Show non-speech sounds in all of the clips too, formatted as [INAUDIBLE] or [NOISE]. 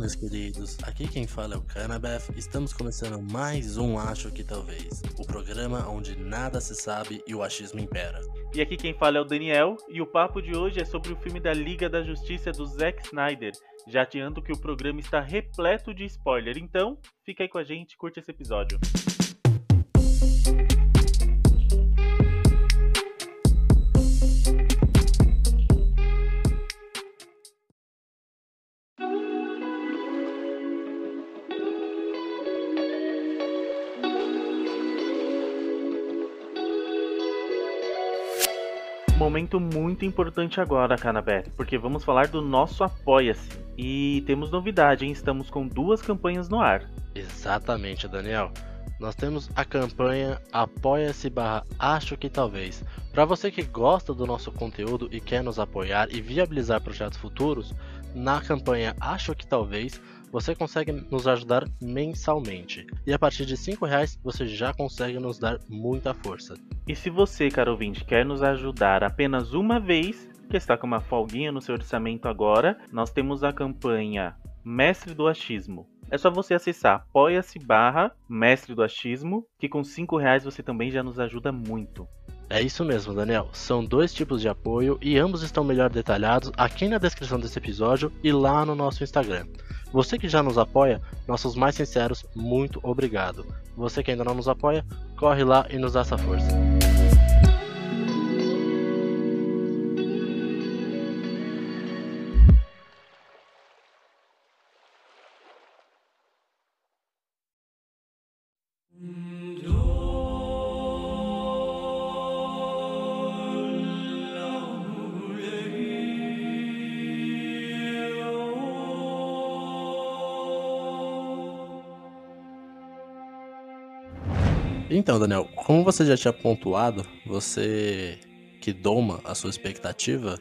meus queridos, aqui quem fala é o Canabeth. Estamos começando mais um Acho que Talvez, o programa onde nada se sabe e o achismo impera. E aqui quem fala é o Daniel, e o papo de hoje é sobre o filme da Liga da Justiça do Zack Snyder. Já adianto que o programa está repleto de spoiler, então fica aí com a gente, curte esse episódio. Momento muito importante agora, Canabeth, porque vamos falar do nosso Apoia-se. E temos novidade, hein? Estamos com duas campanhas no ar. Exatamente, Daniel. Nós temos a campanha Apoia-se barra Acho que Talvez. Para você que gosta do nosso conteúdo e quer nos apoiar e viabilizar projetos futuros, na campanha Acho que Talvez você consegue nos ajudar mensalmente. E a partir de R$ reais você já consegue nos dar muita força. E se você, caro ouvinte, quer nos ajudar apenas uma vez, que está com uma folguinha no seu orçamento agora, nós temos a campanha Mestre do Achismo. É só você acessar apoia-se barra Mestre do Achismo, que com R$ reais você também já nos ajuda muito. É isso mesmo, Daniel. São dois tipos de apoio e ambos estão melhor detalhados aqui na descrição desse episódio e lá no nosso Instagram. Você que já nos apoia, nossos mais sinceros, muito obrigado. Você que ainda não nos apoia, corre lá e nos dá essa força. Então, Daniel, como você já tinha pontuado, você que doma a sua expectativa,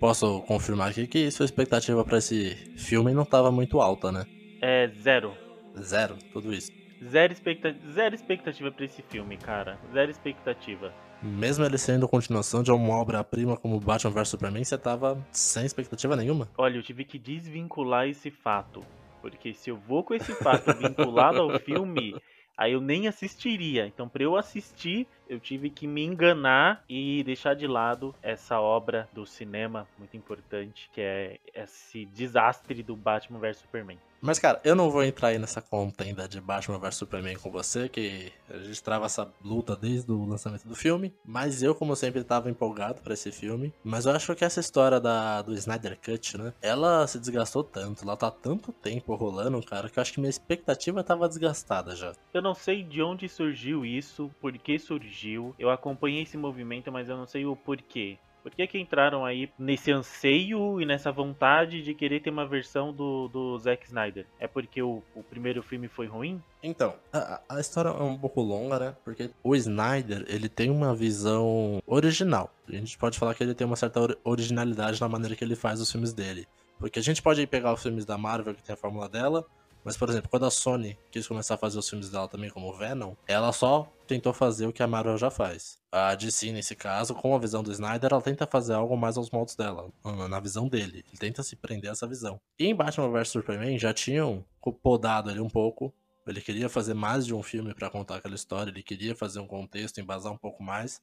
posso confirmar aqui que sua expectativa para esse filme não estava muito alta, né? É zero. Zero, tudo isso. Zero, expecta zero expectativa para esse filme, cara. Zero expectativa. Mesmo ele sendo continuação de uma obra-prima como Batman vs Superman, você tava sem expectativa nenhuma? Olha, eu tive que desvincular esse fato. Porque se eu vou com esse fato vinculado ao filme, [LAUGHS] aí eu nem assistiria. Então, para eu assistir, eu tive que me enganar e deixar de lado essa obra do cinema muito importante, que é esse desastre do Batman vs Superman. Mas, cara, eu não vou entrar aí nessa contenda de Batman vs Superman com você, que a gente trava essa luta desde o lançamento do filme. Mas eu, como sempre, estava empolgado para esse filme. Mas eu acho que essa história da, do Snyder Cut, né? Ela se desgastou tanto, ela tá tanto tempo rolando, cara, que eu acho que minha expectativa tava desgastada já. Eu não sei de onde surgiu isso, por que surgiu. Eu acompanhei esse movimento, mas eu não sei o porquê. Por que, que entraram aí nesse anseio e nessa vontade de querer ter uma versão do, do Zack Snyder? É porque o, o primeiro filme foi ruim? Então, a, a, história é um pouco longa, né? Porque o Snyder, ele tem uma visão original. A gente pode falar que ele tem uma certa originalidade na maneira que ele faz os filmes dele. Porque a gente pode pegar os filmes da Marvel, que tem a fórmula dela, mas, por exemplo, quando a Sony quis começar a fazer os filmes dela também como Venom, ela só tentou fazer o que a Marvel já faz. A DC, nesse caso, com a visão do Snyder, ela tenta fazer algo mais aos moldes dela, na visão dele. Ele tenta se prender a essa visão. E em Batman vs Superman já tinham podado ele um pouco. Ele queria fazer mais de um filme para contar aquela história, ele queria fazer um contexto, embasar um pouco mais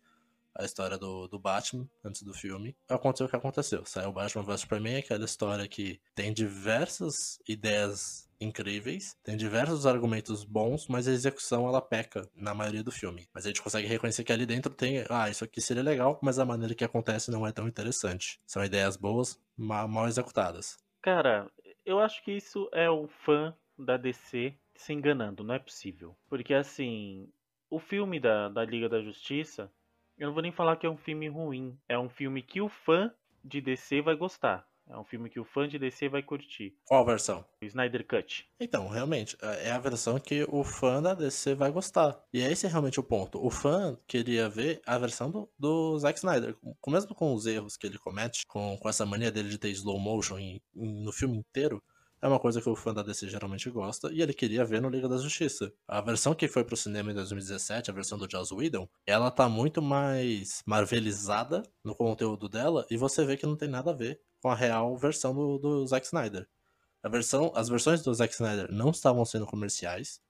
a história do, do Batman antes do filme. Aconteceu o que aconteceu. Saiu Batman vs Superman, aquela história que tem diversas ideias incríveis, tem diversos argumentos bons, mas a execução ela peca na maioria do filme. Mas a gente consegue reconhecer que ali dentro tem, ah, isso aqui seria legal, mas a maneira que acontece não é tão interessante. São ideias boas, mal, executadas. Cara, eu acho que isso é o fã da DC se enganando, não é possível. Porque assim, o filme da, da Liga da Justiça, eu não vou nem falar que é um filme ruim. É um filme que o fã de DC vai gostar. É um filme que o fã de DC vai curtir. Qual versão? O Snyder Cut. Então, realmente, é, é a versão que o fã da DC vai gostar. E esse é realmente o ponto. O fã queria ver a versão do, do Zack Snyder. Mesmo com os erros que ele comete, com, com essa mania dele de ter slow motion em, em, no filme inteiro, é uma coisa que o fã da DC geralmente gosta e ele queria ver no Liga da Justiça. A versão que foi pro cinema em 2017, a versão do Joss Whedon, ela tá muito mais marvelizada no conteúdo dela e você vê que não tem nada a ver com a real versão do, do Zack Snyder. A versão, as versões do Zack Snyder não estavam sendo comerciais.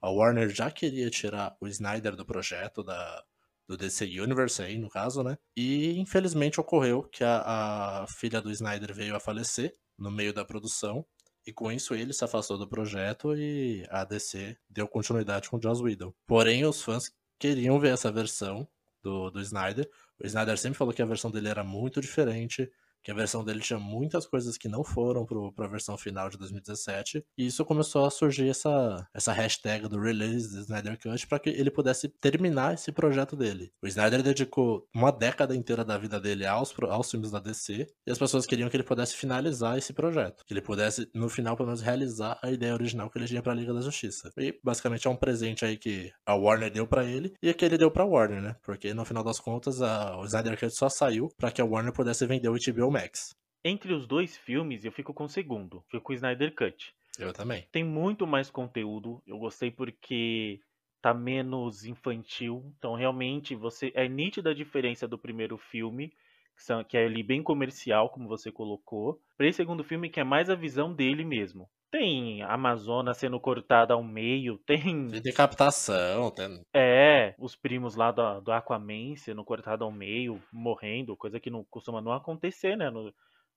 A Warner já queria tirar o Snyder do projeto, da, do DC Universe aí, no caso, né? E infelizmente ocorreu que a, a filha do Snyder veio a falecer no meio da produção. E com isso ele se afastou do projeto e a DC deu continuidade com o Joss Whedon. Porém, os fãs queriam ver essa versão do, do Snyder. O Snyder sempre falou que a versão dele era muito diferente, que a versão dele tinha muitas coisas que não foram para a versão final de 2017, e isso começou a surgir essa, essa hashtag do release do Snyder Cut para que ele pudesse terminar esse projeto dele. O Snyder dedicou uma década inteira da vida dele aos, aos filmes da DC, e as pessoas queriam que ele pudesse finalizar esse projeto, que ele pudesse, no final, pelo menos, realizar a ideia original que ele tinha para a Liga da Justiça. E basicamente é um presente aí que a Warner deu para ele e que ele deu para Warner, né? Porque no final das contas, a, o Snyder Cut só saiu para que a Warner pudesse vender o HBO Max. Entre os dois filmes, eu fico com o segundo. Fico com o Snyder Cut. Eu também. Tem muito mais conteúdo. Eu gostei porque tá menos infantil. Então, realmente, você é nítida a diferença do primeiro filme, que, são, que é ali bem comercial, como você colocou, para esse segundo filme, que é mais a visão dele mesmo. Tem a Amazônia sendo cortada ao meio, [LAUGHS] tem. Tem decapitação, tem. É, os primos lá do, do Aquaman sendo cortado ao meio, morrendo, coisa que não costuma não acontecer, né? No,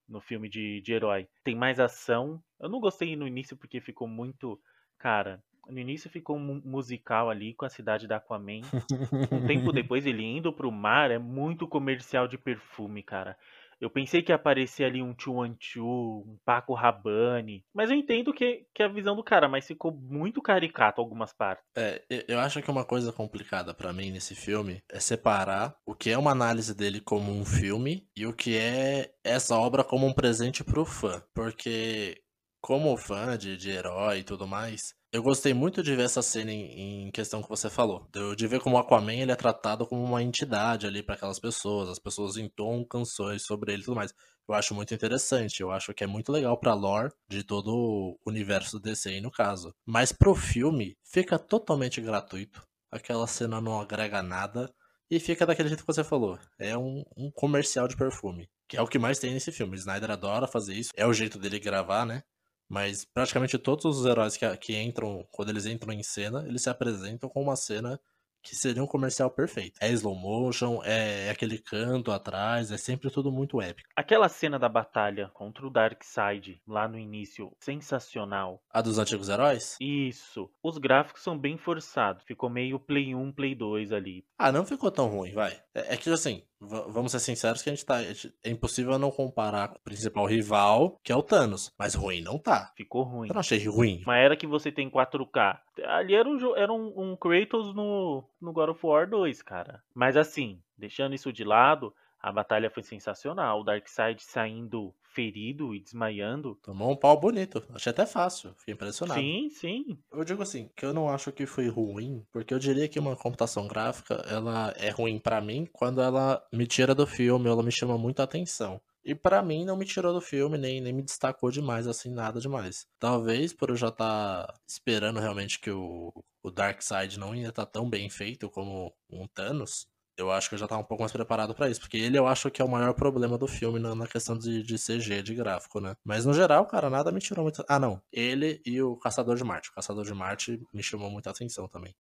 no filme de, de herói. Tem mais ação. Eu não gostei no início porque ficou muito. Cara, no início ficou um musical ali com a cidade da Aquaman. [LAUGHS] Um tempo depois ele indo pro mar é muito comercial de perfume, cara. Eu pensei que ia aparecer ali um Chuanchu, um Paco Rabanne. Mas eu entendo que, que é a visão do cara, mas ficou muito caricato algumas partes. É, eu acho que uma coisa complicada para mim nesse filme é separar o que é uma análise dele como um filme e o que é essa obra como um presente pro fã. Porque, como fã de, de herói e tudo mais, eu gostei muito de ver essa cena em, em questão que você falou. De ver como o Aquaman ele é tratado como uma entidade ali para aquelas pessoas. As pessoas entoam canções sobre ele e tudo mais. Eu acho muito interessante. Eu acho que é muito legal pra lore de todo o universo DC aí no caso. Mas pro filme, fica totalmente gratuito. Aquela cena não agrega nada. E fica daquele jeito que você falou. É um, um comercial de perfume. Que é o que mais tem nesse filme. Snyder adora fazer isso. É o jeito dele gravar, né? Mas praticamente todos os heróis que, que entram, quando eles entram em cena, eles se apresentam com uma cena que seria um comercial perfeito. É slow motion, é, é aquele canto atrás, é sempre tudo muito épico. Aquela cena da batalha contra o Darkseid, lá no início, sensacional. A dos antigos heróis? Isso. Os gráficos são bem forçados. Ficou meio Play 1, Play 2 ali. Ah, não ficou tão ruim, vai. É, é que assim, vamos ser sinceros que a gente tá. É impossível não comparar com o principal rival, que é o Thanos. Mas ruim não tá. Ficou ruim. Eu não achei ruim. Uma era que você tem 4K. Ali era um, era um, um Kratos no, no God of War 2, cara. Mas assim, deixando isso de lado, a batalha foi sensacional. O Darkseid saindo ferido e desmaiando. Tomou um pau bonito. Achei até fácil. Fiquei impressionado. Sim, sim. Eu digo assim, que eu não acho que foi ruim, porque eu diria que uma computação gráfica, ela é ruim para mim quando ela me tira do filme, ela me chama muita atenção. E para mim não me tirou do filme, nem, nem me destacou demais, assim, nada demais. Talvez por eu já estar tá esperando realmente que o, o Darkseid não ia estar tá tão bem feito como um Thanos, eu acho que eu já tava um pouco mais preparado para isso, porque ele eu acho que é o maior problema do filme na, na questão de, de, CG, de gráfico, né? Mas no geral, cara, nada me tirou muito. Ah, não. Ele e o Caçador de Marte. O Caçador de Marte me chamou muita atenção também.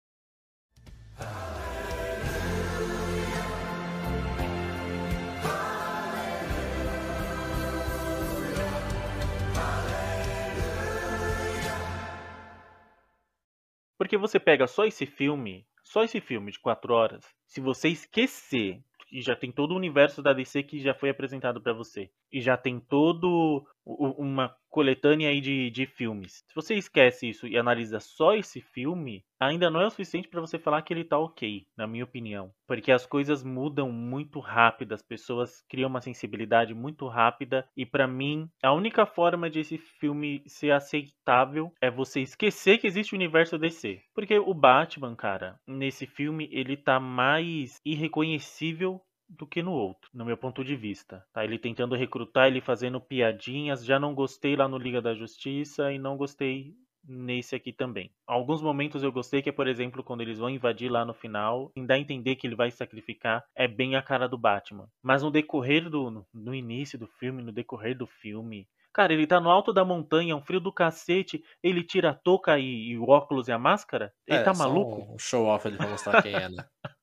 Porque você pega só esse filme, só esse filme de quatro horas, se você esquecer que já tem todo o universo da DC que já foi apresentado para você e já tem todo uma coletânea aí de, de filmes. Se você esquece isso e analisa só esse filme, ainda não é o suficiente para você falar que ele tá ok, na minha opinião. Porque as coisas mudam muito rápido, as pessoas criam uma sensibilidade muito rápida e para mim a única forma de esse filme ser aceitável é você esquecer que existe o universo DC. Porque o Batman, cara, nesse filme ele tá mais irreconhecível do que no outro, no meu ponto de vista. Tá? Ele tentando recrutar, ele fazendo piadinhas. Já não gostei lá no Liga da Justiça e não gostei nesse aqui também. Alguns momentos eu gostei que é, por exemplo, quando eles vão invadir lá no final, dar a entender que ele vai sacrificar, é bem a cara do Batman. Mas no decorrer do no, no início do filme, no decorrer do filme, Cara, ele tá no alto da montanha, um frio do cacete, ele tira a touca e, e o óculos e a máscara? Ele É, tá só maluco? Um show off ele pra mostrar quem é, né? [LAUGHS]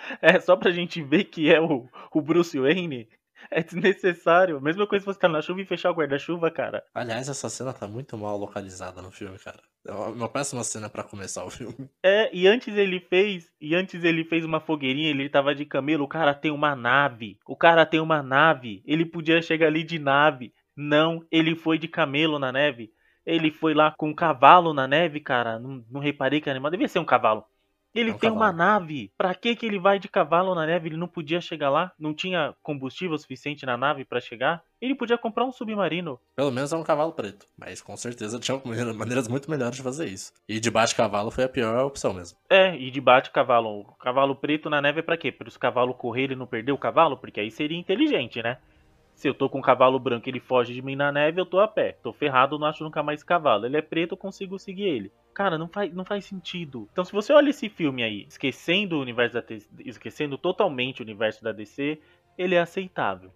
[LAUGHS] É, só pra gente ver que é o, o Bruce Wayne. É desnecessário. Mesma coisa se você tá na chuva e fechar o guarda-chuva, cara. Aliás, essa cena tá muito mal localizada no filme, cara. É uma péssima cena pra começar o filme. [LAUGHS] É, e antes ele fez, e antes ele fez uma fogueirinha, ele tava de camelo, o cara tem uma nave. O cara tem uma nave. Ele podia chegar ali de nave. Não, ele foi de camelo na neve. Ele foi lá com um cavalo na neve, cara. Não, não reparei que animal devia ser um cavalo. Ele É um tem uma cavalo. nave. Pra que que ele vai de cavalo na neve? Ele não podia chegar lá? Não tinha combustível suficiente na nave pra chegar? Ele podia comprar um submarino. Pelo menos é um cavalo preto. Mas com certeza tinha [LAUGHS] maneiras muito melhores de fazer isso. E de bate-cavalo foi a pior opção mesmo. É, e de bate cavalo. O cavalo preto na neve é pra quê? Para os cavalos correr e não perder o cavalo? Porque aí seria inteligente, né? Se eu tô com um cavalo branco ele foge de mim na neve, eu tô a pé. Tô ferrado, não acho nunca mais cavalo. Ele é preto, eu consigo seguir ele. Cara, não faz, não faz sentido. Então, se você olha esse filme aí, esquecendo o universo da esquecendo totalmente o universo da DC, ele é aceitável.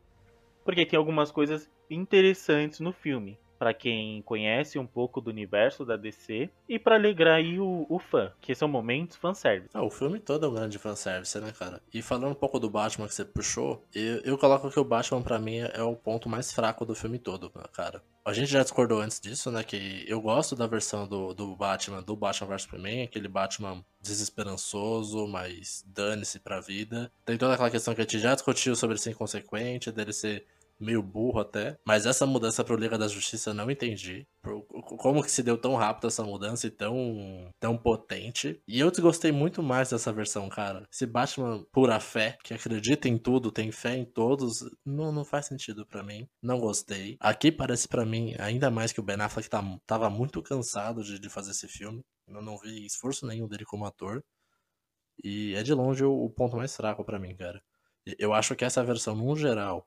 Porque tem algumas coisas interessantes no filme. Pra quem conhece um pouco do universo da DC e pra alegrar aí o, o fã, que são momentos fanservice. Ah, o filme todo é um grande fanservice, né, cara? E falando um pouco do Batman que você puxou, eu, eu coloco que o Batman, pra mim, é o ponto mais fraco do filme todo, cara. A gente já discordou antes disso, né? Que eu gosto da versão do, do Batman, do Batman vs Superman, aquele Batman desesperançoso, mas dane-se pra vida. Tem toda aquela questão que a gente já discutiu sobre ser inconsequente, dele ser meio burro até. Mas essa mudança pro Liga da Justiça eu não entendi. Como que se deu tão rápido essa mudança e tão, tão potente. E eu desgostei muito mais dessa versão, cara. Esse Batman pura fé, que acredita em tudo, tem fé em todos, não, não faz sentido pra mim. Não gostei. Aqui parece pra mim, ainda mais que o Ben Affleck tá, tava muito cansado de, de fazer esse filme. Eu não vi esforço nenhum dele como ator. E é de longe o, o ponto mais fraco pra mim, cara. Eu acho que essa versão, no geral,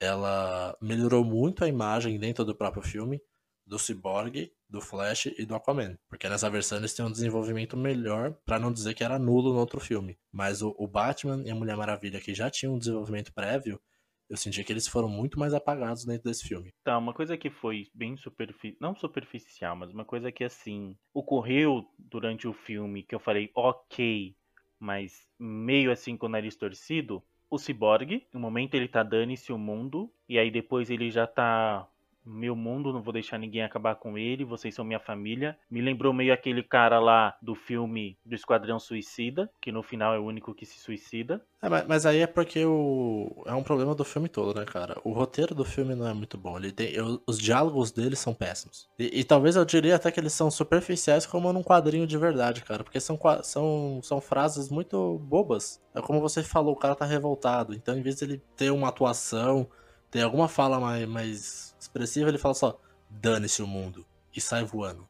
ela melhorou muito a imagem dentro do próprio filme do Cyborg, do Flash e do Aquaman. Porque nessa versão eles têm um desenvolvimento melhor, pra não dizer que era nulo no outro filme. Mas o, o Batman e a Mulher Maravilha, que já tinham um desenvolvimento prévio, eu senti que eles foram muito mais apagados dentro desse filme. Tá, uma coisa que foi bem superficial, não superficial, mas uma coisa que assim, ocorreu durante o filme que eu falei, ok, mas meio assim com o nariz torcido, o Cyborg, no momento ele tá dane-se o mundo, e aí depois ele já tá meu mundo, não vou deixar ninguém acabar com ele, vocês são minha família. Me lembrou meio aquele cara lá do filme do Esquadrão Suicida, que no final é o único que se suicida. É, mas, mas aí é porque o... é um problema do filme todo, né, cara? O roteiro do filme não é muito bom. Ele tem... Os diálogos dele são péssimos. E, e talvez eu diria até que eles são superficiais como num quadrinho de verdade, cara. Porque são, são, são frases muito bobas. É como você falou, o cara tá revoltado. Então, em vez de ele ter uma atuação, ter alguma fala mais, mais expressiva, ele fala só, dane-se o mundo. E sai voando.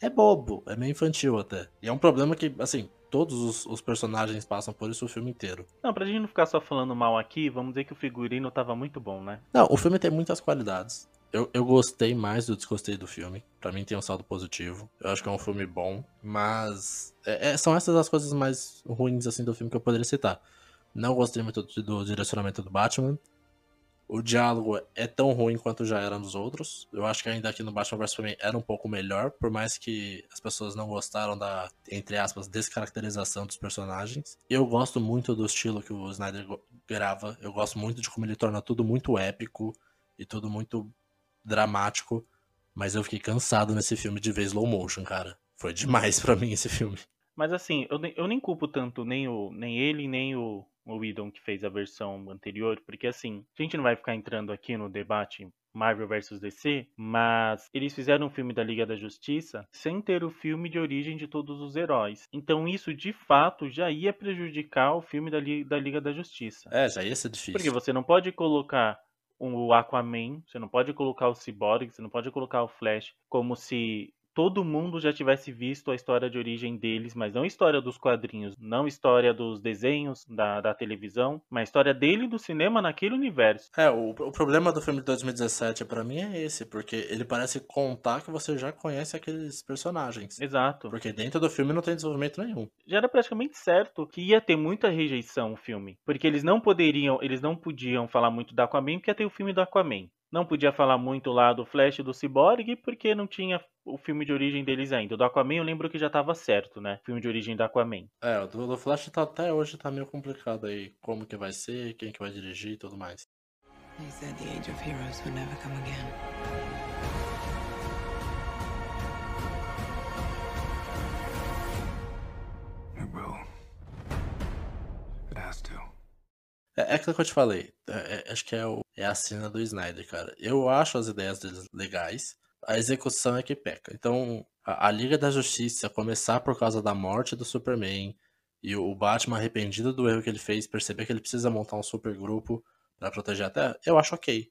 É bobo, é meio infantil até. E é um problema que, assim, todos os, os personagens passam por isso o filme inteiro. Não, pra gente não ficar só falando mal aqui, vamos dizer que o figurino tava muito bom, né? Não, o filme tem muitas qualidades. Eu, eu gostei mais do desgostei do filme. Pra mim tem um saldo positivo. Eu acho que é um filme bom. Mas é- é- são essas as coisas mais ruins assim do filme que eu poderia citar. Não gostei muito do, do direcionamento do Batman. O diálogo é tão ruim quanto já era nos outros. Eu acho que ainda aqui no Batman vs Superman era um pouco melhor, por mais que as pessoas não gostaram da, entre aspas, descaracterização dos personagens. Eu gosto muito do estilo que o Snyder grava. Eu gosto muito de como ele torna tudo muito épico e tudo muito dramático. Mas eu fiquei cansado nesse filme de ver slow motion, cara. Foi demais pra mim esse filme. Mas assim, eu, eu nem culpo tanto nem, o, nem ele, nem o, o Whedon que fez a versão anterior, porque assim, a gente não vai ficar entrando aqui no debate Marvel vs DC, mas eles fizeram um filme da Liga da Justiça sem ter o filme de origem de todos os heróis. Então isso de fato já ia prejudicar o filme da, Li- da Liga da Justiça. É, já ia ser difícil. Porque você não pode colocar o Aquaman, você não pode colocar o Cyborg, você não pode colocar o Flash como se todo mundo já tivesse visto a história de origem deles, mas não a história dos quadrinhos, não a história dos desenhos da, da televisão, mas a história dele do cinema naquele universo. É, o, o problema do filme de 2017 pra mim é esse, porque ele parece contar que você já conhece aqueles personagens. Exato. Porque dentro do filme não tem desenvolvimento nenhum. já era praticamente certo que ia ter muita rejeição o filme, porque eles não poderiam, eles não podiam falar muito do Aquaman porque ia ter o filme do Aquaman. Não podia falar muito lá do Flash e do Cyborg, porque não tinha o filme de origem deles ainda. O do Aquaman eu lembro que já tava certo, né? O filme de origem do Aquaman. É, o do, do Flash tá, até hoje tá meio complicado aí. Como que vai ser, quem que vai dirigir e tudo mais. They said the age of heroes would never come again. It will. It has to. É, é aquilo que eu te falei. É, é, acho que é, o, é a cena do Snyder, cara. Eu acho as ideias deles legais. A execução é que peca. Então, a, a Liga da Justiça começar por causa da morte do Superman e o Batman arrependido do erro que ele fez, perceber que ele precisa montar um super grupo para proteger a Terra, eu acho ok.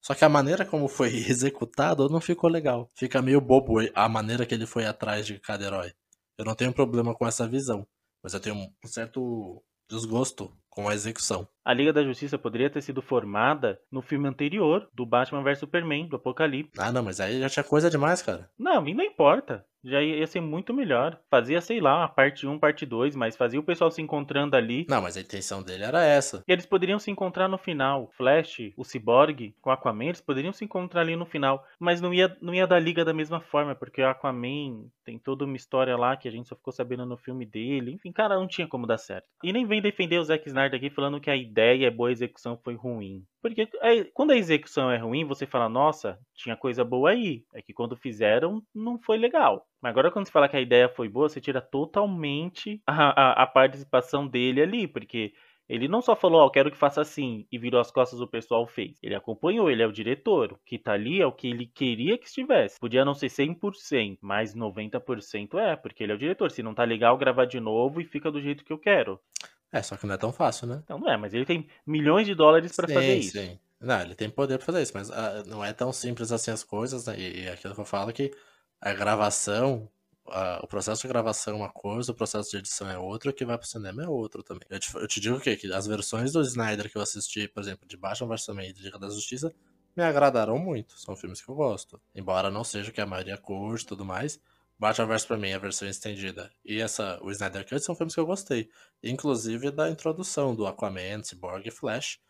Só que a maneira como foi [LAUGHS] executado não ficou legal. Fica meio bobo a maneira que ele foi atrás de cada herói. Eu não tenho problema com essa visão, mas eu tenho um certo desgosto com a execução. A Liga da Justiça poderia ter sido formada no filme anterior do Batman vs Superman, do Apocalipse. Ah, não, mas aí já tinha coisa demais, cara. Não, não importa já ia ser muito melhor. Fazia, sei lá, uma parte 1, parte 2, mas fazia o pessoal se encontrando ali. Não, mas a intenção dele era essa. E eles poderiam se encontrar no final. Flash, o Cyborg, com o Aquaman, eles poderiam se encontrar ali no final. Mas não ia, não ia dar liga da mesma forma, porque o Aquaman tem toda uma história lá que a gente só ficou sabendo no filme dele. Enfim, cara, não tinha como dar certo. E nem vem defender o Zack Snyder aqui falando que a ideia a boa execução foi ruim. Porque é, quando a execução é ruim, você fala, nossa, tinha coisa boa aí. É que quando fizeram, não foi legal. Mas agora quando você fala que a ideia foi boa, você tira totalmente a, a, a participação dele ali, porque ele não só falou, ó, oh, quero que faça assim, e virou as costas o pessoal fez. Ele acompanhou, ele é o diretor. O que tá ali é o que ele queria que estivesse. Podia não ser 100%, mas 90% é, porque ele é o diretor. Se não tá legal, gravar de novo e fica do jeito que eu quero. É, só que não é tão fácil, né? Não, não é, mas ele tem milhões de dólares para fazer isso. Sim. Não, ele tem poder pra fazer isso, mas uh, não é tão simples assim as coisas, né? E, e é aquilo que eu falo que a gravação, uh, o processo de gravação é uma coisa, o processo de edição é outro, o que vai pro cinema é outro também. Eu te, eu te digo que, que as versões do Snyder que eu assisti, por exemplo, de Batman vs Superman e de Liga da Justiça, me agradaram muito. São filmes que eu gosto. Embora não seja que a maioria curte e tudo mais, Batman vs Superman, a versão estendida, e essa, o Snyder Cut são filmes que eu gostei. Inclusive da introdução do Aquaman, Cyborg e Flash.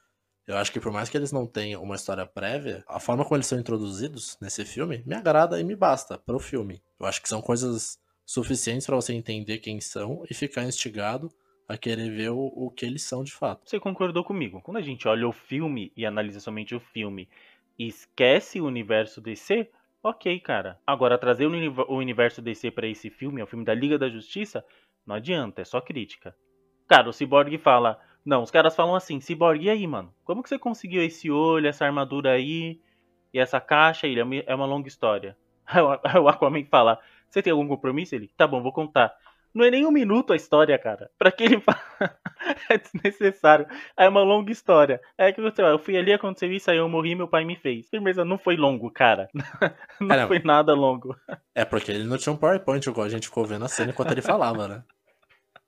Eu acho que por mais que eles não tenham uma história prévia, a forma como eles são introduzidos nesse filme me agrada e me basta para o filme. Eu acho que são coisas suficientes para você entender quem são e ficar instigado a querer ver o, o que eles são de fato. Você concordou comigo? Quando a gente olha o filme e analisa somente o filme e esquece o universo DC, Ok, cara. Agora, trazer o universo DC para esse filme, é o filme da Liga da Justiça, não adianta, é só crítica. Cara, o Cyborg fala. Não, os caras falam assim, Cyborg, e aí, mano? Como que você conseguiu esse olho, essa armadura aí, e essa caixa? Ele é uma longa história. [LAUGHS] Aí o Aquaman fala, você tem algum compromisso? Ele, tá bom, vou contar. Não é nem um minuto a história, cara. [LAUGHS] Pra que ele fala? [LAUGHS] é desnecessário. É uma longa história. É que você, eu fui ali, aconteceu isso, aí eu morri meu pai me fez. Firmeza, não foi longo, cara. não é, foi nada longo. É porque ele não tinha um PowerPoint, igual a gente ficou vendo a cena enquanto ele falava, né?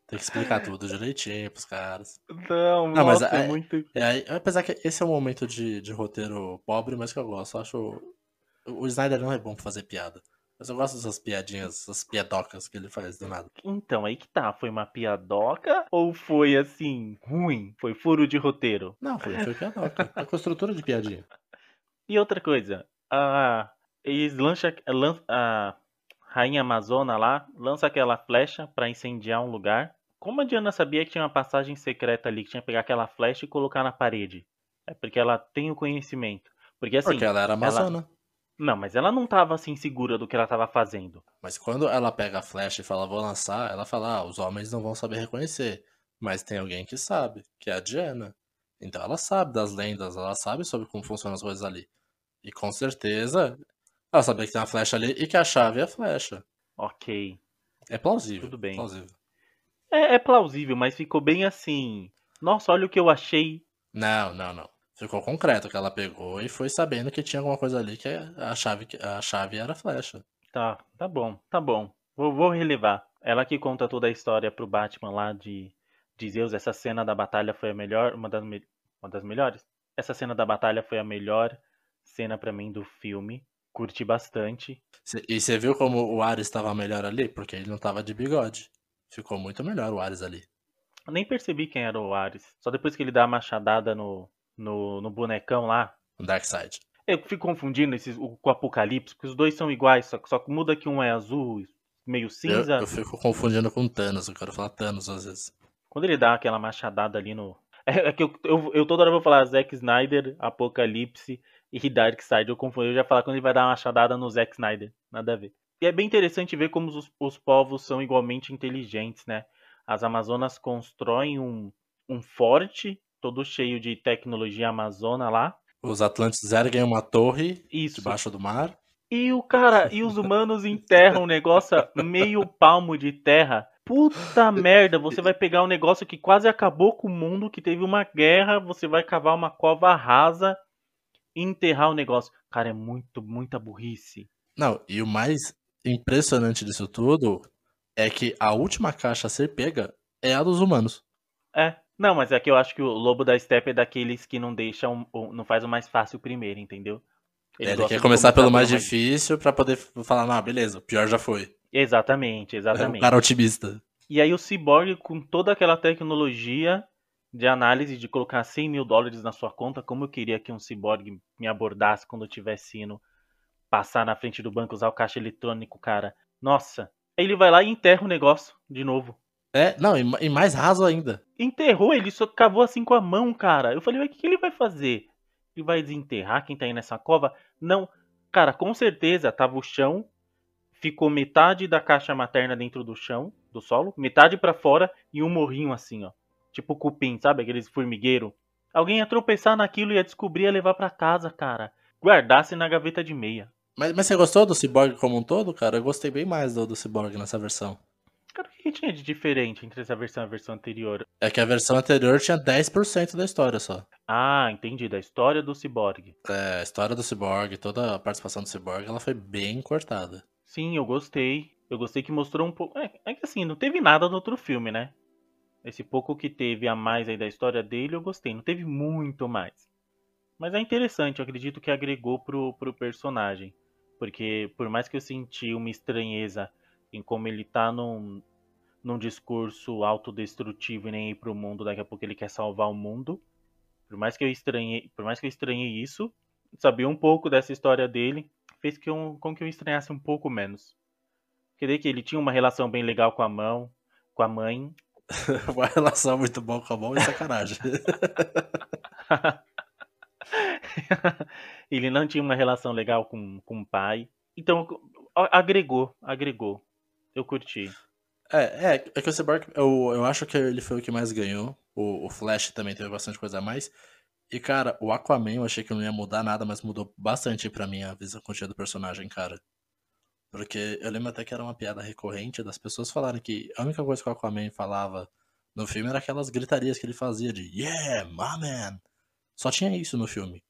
Tem que explicar tudo direitinho pros caras. Não, não mas é, é muito. É, apesar que esse é um momento de, de roteiro pobre, mas que eu gosto. Eu acho. O Snyder não é bom pra fazer piada. Mas eu gosto dessas piadinhas, essas piadocas que ele faz do nada. Então, aí que tá. Foi uma piadoca ou foi assim, ruim? Foi furo de roteiro? Não, foi, foi piadoca. [LAUGHS] a construtora de piadinha. E outra coisa, a. Eles lançam. a Rainha Amazona lá lança aquela flecha para incendiar um lugar. Como a Diana sabia que tinha uma passagem secreta ali, que tinha que pegar aquela flecha e colocar na parede? É porque ela tem o conhecimento. Porque assim. Porque ela era amazona. Ela... Não, mas ela não estava assim segura do que ela estava fazendo. Mas quando ela pega a flecha e fala vou lançar, ela fala, ah, os homens não vão saber reconhecer. Mas tem alguém que sabe, que é a Diana. Então ela sabe das lendas, ela sabe sobre como funcionam as coisas ali. E com certeza ela sabia que tem uma flecha ali e que a chave é a flecha. Ok. É plausível. Tudo bem. Plausível. É, é plausível, mas ficou bem assim. Nossa, olha o que eu achei. Não, não, não. Ficou concreto que ela pegou e foi sabendo que tinha alguma coisa ali que a chave, a chave era a flecha. Tá, tá bom, tá bom. Vou, vou relevar. Ela que conta toda a história pro Batman lá de, de Zeus. Essa cena da batalha foi a melhor, uma das, uma das melhores. Essa cena da batalha foi a melhor cena para mim do filme. Curti bastante. E você viu como o Ares estava melhor ali? Porque ele não tava de bigode. Ficou muito melhor o Ares ali. Eu nem percebi quem era o Ares. Só depois que ele dá a machadada no, no, no bonecão lá. No Darkseid. Eu fico confundindo esses, o, com o Apocalipse, porque os dois são iguais, só, só que muda que um é azul, meio cinza. Eu, eu fico confundindo com Thanos, eu quero falar Thanos às vezes. Quando ele dá aquela machadada ali no. É, é que eu, eu, eu, toda hora vou falar Zack Snyder, Apocalipse e Darkseid. Eu confundo, eu já falar quando ele vai dar uma machadada no Zack Snyder. Nada a ver. E é bem interessante ver como os, os povos são igualmente inteligentes, né? As Amazonas constroem um, um forte, todo cheio de tecnologia amazona lá. Os Atlantes erguem uma torre Isso. debaixo do mar. E o cara, e os humanos enterram um negócio meio palmo de terra. Puta [LAUGHS] merda, você vai pegar um negócio que quase acabou com o mundo, que teve uma guerra, você vai cavar uma cova rasa e enterrar o negócio. Cara, é muito, muita burrice. Não, e o mais impressionante disso tudo é que a última caixa a ser pega é a dos humanos. É. Não, mas é que eu acho que o lobo da steppe é daqueles que não deixam, não faz o mais fácil primeiro, entendeu? Ele, Ele quer começar pelo mais difícil para poder falar, não, beleza, o pior já foi. Exatamente, exatamente. É um cara otimista. E aí o Cyborg, com toda aquela tecnologia de análise de colocar 100 mil dólares na sua conta, como eu queria que um Cyborg me abordasse quando eu tivesse indo passar na frente do banco, usar o caixa eletrônico, cara. Nossa. Aí ele vai lá e enterra o negócio de novo. É, não, e mais raso ainda. Enterrou, ele só cavou assim com a mão, cara. Eu falei, mas o que ele vai fazer? Ele vai desenterrar quem tá aí nessa cova? Não. Cara, com certeza tava o chão, ficou metade da caixa materna dentro do chão, do solo, metade para fora e um morrinho assim, ó. Tipo cupim, sabe? Aqueles formigueiro. Alguém ia tropeçar naquilo e ia descobrir e ia levar para casa, cara. Guardasse na gaveta de meia. Mas, mas você gostou do Cyborg como um todo, cara? Eu gostei bem mais do, do Cyborg nessa versão. Cara, o que tinha de diferente entre essa versão e a versão anterior? É que a versão anterior tinha 10% da história só. Ah, entendi. Da história do Cyborg. É, a história do Cyborg, toda a participação do Cyborg, ela foi bem cortada. Sim, eu gostei. Eu gostei que mostrou um pouco. É, é que assim, não teve nada no outro filme, né? Esse pouco que teve a mais aí da história dele, eu gostei. Não teve muito mais. Mas é interessante, eu acredito que agregou pro, pro personagem. Porque por mais que eu senti uma estranheza em como ele tá num, num discurso autodestrutivo e nem ir pro mundo, daqui a pouco ele quer salvar o mundo. Por mais que eu estranhei, por mais que eu estranhei isso, sabia um pouco dessa história dele, fez que eu, com que eu estranhasse um pouco menos. Quer que ele tinha uma relação bem legal com a mão, com a mãe. [LAUGHS] uma relação muito boa com a mão é sacanagem. [LAUGHS] [LAUGHS] ele não tinha uma relação legal com, com o pai. Então, agregou, agregou. Eu curti. É, é, é que o Cyborg, eu, eu acho que ele foi o que mais ganhou. O, o Flash também teve bastante coisa a mais. E, cara, o Aquaman eu achei que não ia mudar nada, mas mudou bastante pra mim a visão contínua do personagem, cara. Porque eu lembro até que era uma piada recorrente das pessoas falarem que a única coisa que o Aquaman falava no filme era aquelas gritarias que ele fazia de Yeah, my man! Só tinha isso no filme.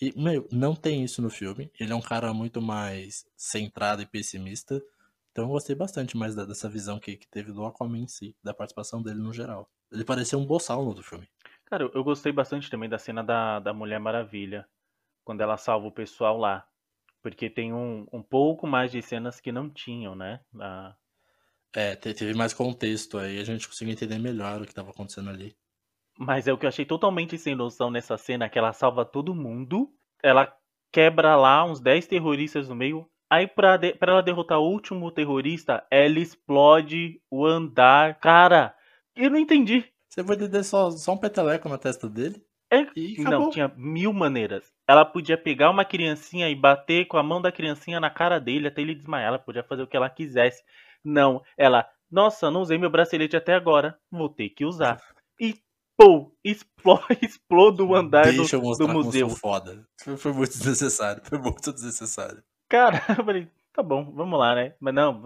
E, meu, não tem isso no filme. Ele é um cara muito mais centrado e pessimista. Então eu gostei bastante mais dessa visão que, que teve do Aquaman em si, da participação dele no geral. Ele parecia um boçal no do filme. Cara, eu gostei bastante também da cena da, da Mulher Maravilha, quando ela salva o pessoal lá. Porque tem um, um pouco mais de cenas que não tinham, né? Na... É, teve mais contexto aí, a gente conseguiu entender melhor o que estava acontecendo ali. Mas é o que eu achei totalmente sem noção nessa cena, que ela salva todo mundo, ela quebra lá uns 10 terroristas no meio, aí pra, de, pra ela derrotar o último terrorista, ela explode o andar. Cara, eu não entendi. Você vai dar só, só um peteleco na testa dele? É, não, tinha mil maneiras. Ela podia pegar uma criancinha e bater com a mão da criancinha na cara dele até ele desmaiar. Ela podia fazer o que ela quisesse. Não, ela, nossa, não usei meu bracelete até agora. Vou ter que usar. E [LAUGHS] pô, explode [LAUGHS] o andar Deixa do, do museu. foda. Foi, foi, muito desnecessário, foi muito desnecessário. Cara, [LAUGHS] eu falei, tá bom, vamos lá, né? Mas não,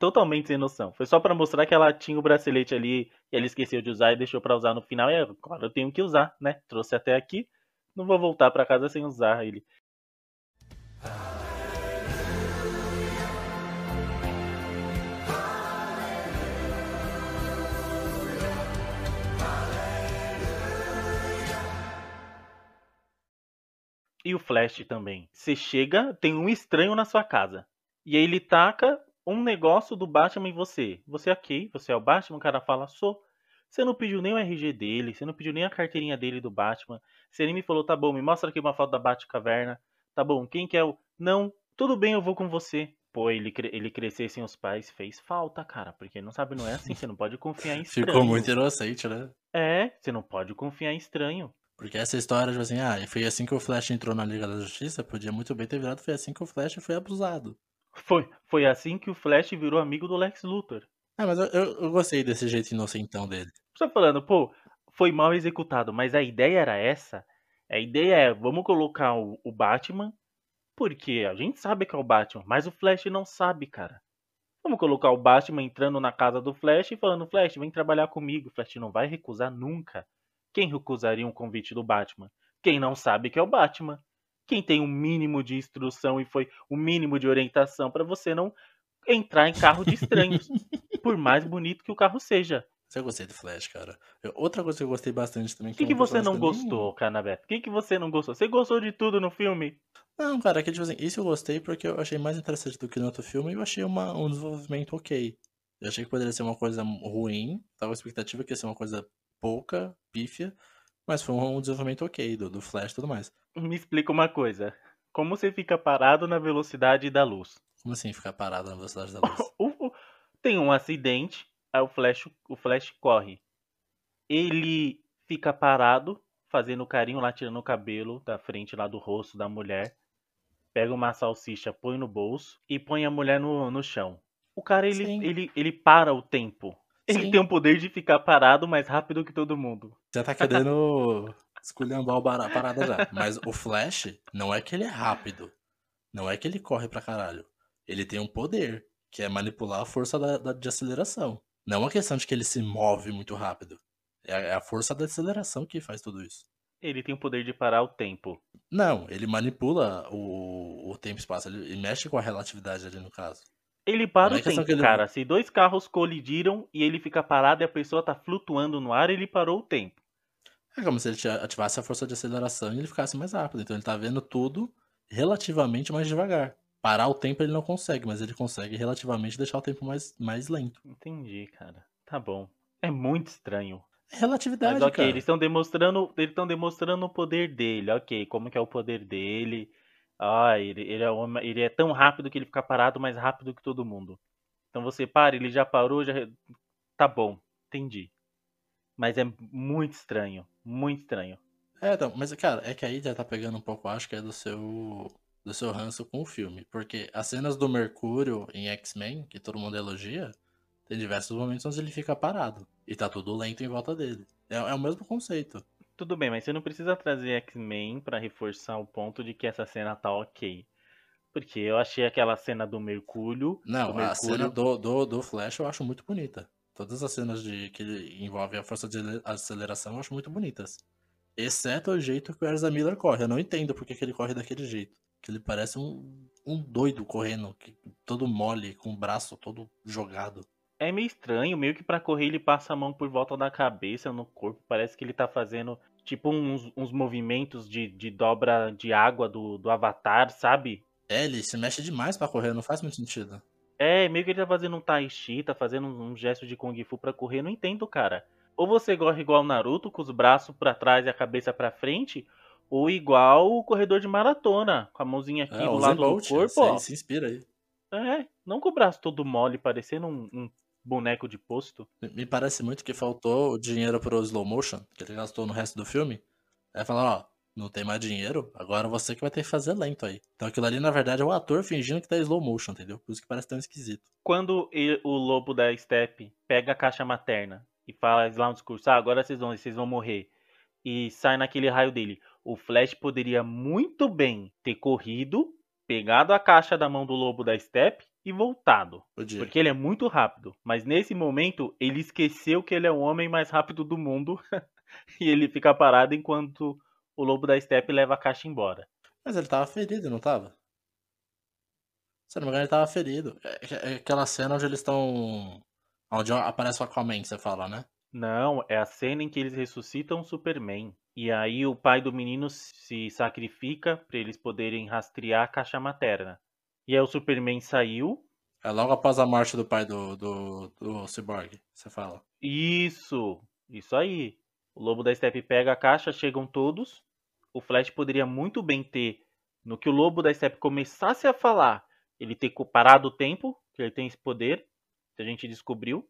totalmente sem noção. Foi só para mostrar que ela tinha o bracelete ali e ela esqueceu de usar e deixou para usar no final. E é, claro, eu tenho que usar, né? Trouxe até aqui, não vou voltar para casa sem usar ele. E o Flash também. Você chega, tem um estranho na sua casa. E aí ele taca um negócio do Batman em você. Você é ok, você é o Batman, o cara fala, sou. Você não pediu nem o RG dele, você não pediu nem a carteirinha dele do Batman. Você nem me falou, tá bom, me mostra aqui uma foto da Batcaverna. Tá bom, quem quer o. Não, tudo bem, eu vou com você. Pô, ele, cre- ele crescer sem os pais fez falta, cara. Porque não sabe, não é assim. Você não pode confiar em estranho. [LAUGHS] Ficou muito inocente, né? É, você não pode confiar em estranho. Porque essa história, tipo assim, ah, foi assim que o Flash entrou na Liga da Justiça, podia muito bem ter virado, foi assim que o Flash foi abusado. Foi, foi assim que o Flash virou amigo do Lex Luthor. Ah, mas eu, eu, eu gostei desse jeito inocentão dele. Só falando, pô, foi mal executado, mas a ideia era essa. A ideia é, vamos colocar o, o Batman, porque a gente sabe que é o Batman, mas o Flash não sabe, cara. Vamos colocar o Batman entrando na casa do Flash e falando, Flash, vem trabalhar comigo. O Flash não vai recusar nunca. Quem recusaria um convite do Batman? Quem não sabe que é o Batman. Quem tem um mínimo de instrução e foi o mínimo de orientação para você não entrar em carro de estranhos, [LAUGHS] por mais bonito que o carro seja. Eu gostei do Flash, cara. Eu- outra coisa que eu gostei bastante também. O que, é que um você não que gostou, Canabeto? O que, que você não gostou? Você gostou de tudo no filme? Não, cara, é que tipo assim, isso eu gostei porque eu achei mais interessante do que no outro filme e eu achei uma, um desenvolvimento ok. Eu achei que poderia ser uma coisa ruim, tava com a expectativa que ia ser uma coisa pouca, pífia, mas foi um desenvolvimento ok do, do Flash e tudo mais. Me explica uma coisa. Como você fica parado na velocidade da luz? Como assim ficar parado na velocidade da luz? [LAUGHS] Tem um acidente, aí o Flash, o Flash corre. Ele fica parado, fazendo carinho lá, tirando o cabelo da frente lá do rosto da mulher. Pega uma salsicha, põe no bolso e põe a mulher no, no chão. O cara, ele, Sim. ele, ele para o tempo. Ele Sim. tem o poder de ficar parado mais rápido que todo mundo. Você tá querendo [LAUGHS] esculhambar a parada já. Mas o Flash não é que ele é rápido. Não é que ele corre pra caralho. Ele tem um poder, que é manipular a força da, da- de aceleração. Não é uma questão de que ele se move muito rápido. É a, é a força da aceleração que faz tudo isso. Ele tem o poder de parar o tempo. Não, ele manipula o, o tempo e espaço. Ele, ele mexe com a relatividade ali no caso. Ele para é o questão tempo, ele- cara. Se dois carros colidiram e ele fica parado e a pessoa tá flutuando no ar, ele parou o tempo. É como se ele ativasse a força de aceleração e ele ficasse mais rápido. Então ele tá vendo tudo relativamente mais devagar. Parar o tempo ele não consegue, mas ele consegue relativamente deixar o tempo mais, mais lento. Entendi, cara. Tá bom. É muito estranho. É relatividade, Mas ok, cara. eles estão demonstrando, eles estão demonstrando o poder dele. Ok, como que é o poder dele? Ah, ele, ele, é uma- ele é tão rápido que ele fica parado mais rápido que todo mundo. Então você para, ele já parou, já tá bom, entendi. Mas é muito estranho, muito estranho. É, então, mas cara, é que aí já tá pegando um pouco, acho que é do seu do seu ranço com o filme, porque as cenas do Mercúrio em X-Men, que todo mundo elogia, tem diversos momentos onde ele fica parado e tá tudo lento em volta dele. É, é o mesmo conceito. Tudo bem, mas você não precisa trazer X-Men pra reforçar o ponto de que essa cena tá ok. Porque eu achei aquela cena do Mercúrio. Não, do a Mercúrio cena do, do, do Flash eu acho muito bonita. Todas as cenas de que ele envolve a força de ele- aceleração eu acho muito bonitas. Exceto o jeito que o Ezra Miller corre. Eu não entendo porque que ele corre daquele jeito. Que ele parece um, um doido correndo, que- todo mole, com o braço todo jogado. É meio estranho, meio que pra correr ele passa a mão por volta da cabeça, no corpo. Parece que ele tá fazendo tipo uns, uns movimentos de, de dobra de água do, do Avatar, sabe? É, ele se mexe demais pra correr, não faz muito sentido. É, meio que ele tá fazendo um tai chi, tá fazendo um, um gesto de Kung Fu pra correr, não entendo, cara. Ou você corre igual o Naruto, com os braços pra trás e a cabeça pra frente, ou igual o corredor de maratona, com a mãozinha aqui É, do lado Bolt, do corpo, se, ó. se inspira aí. É, não com o braço todo mole, parecendo um, um boneco de posto. Me- parece muito que faltou o dinheiro pro slow motion, que ele gastou no resto do filme. Aí falaram, ó, não tem mais dinheiro, agora você que vai ter que fazer lento aí. Então aquilo ali, na verdade, é o ator fingindo que tá slow motion, entendeu? Por isso que parece tão esquisito. Quando o lobo da Steppe pega a caixa materna e faz lá um discurso, ah, agora vocês vão, vocês vão morrer, e sai naquele raio dele, o Flash poderia muito bem ter corrido, pegado a caixa da mão do lobo da Steppe e voltado. Podia. Porque ele é muito rápido. Mas nesse momento, ele esqueceu que ele é o homem mais rápido do mundo. [LAUGHS] e ele fica parado enquanto o lobo da Steppe leva a caixa embora. Mas ele tava ferido, não tava? Se não me engano, ele tava ferido. É, é aquela cena onde eles estão. Onde aparece o Aquaman, você fala, né? Não, é a cena em que eles ressuscitam o Superman. E aí o pai do menino se sacrifica para eles poderem rastrear a caixa materna. E aí o Superman saiu. É logo após a morte do pai do, do, do Cyborg, você fala. Isso, isso aí. O lobo da Steppe pega a caixa, chegam todos. O Flash poderia muito bem ter No que o lobo da steppe começasse a falar, ele ter parado o tempo, que ele tem esse poder, que a gente descobriu.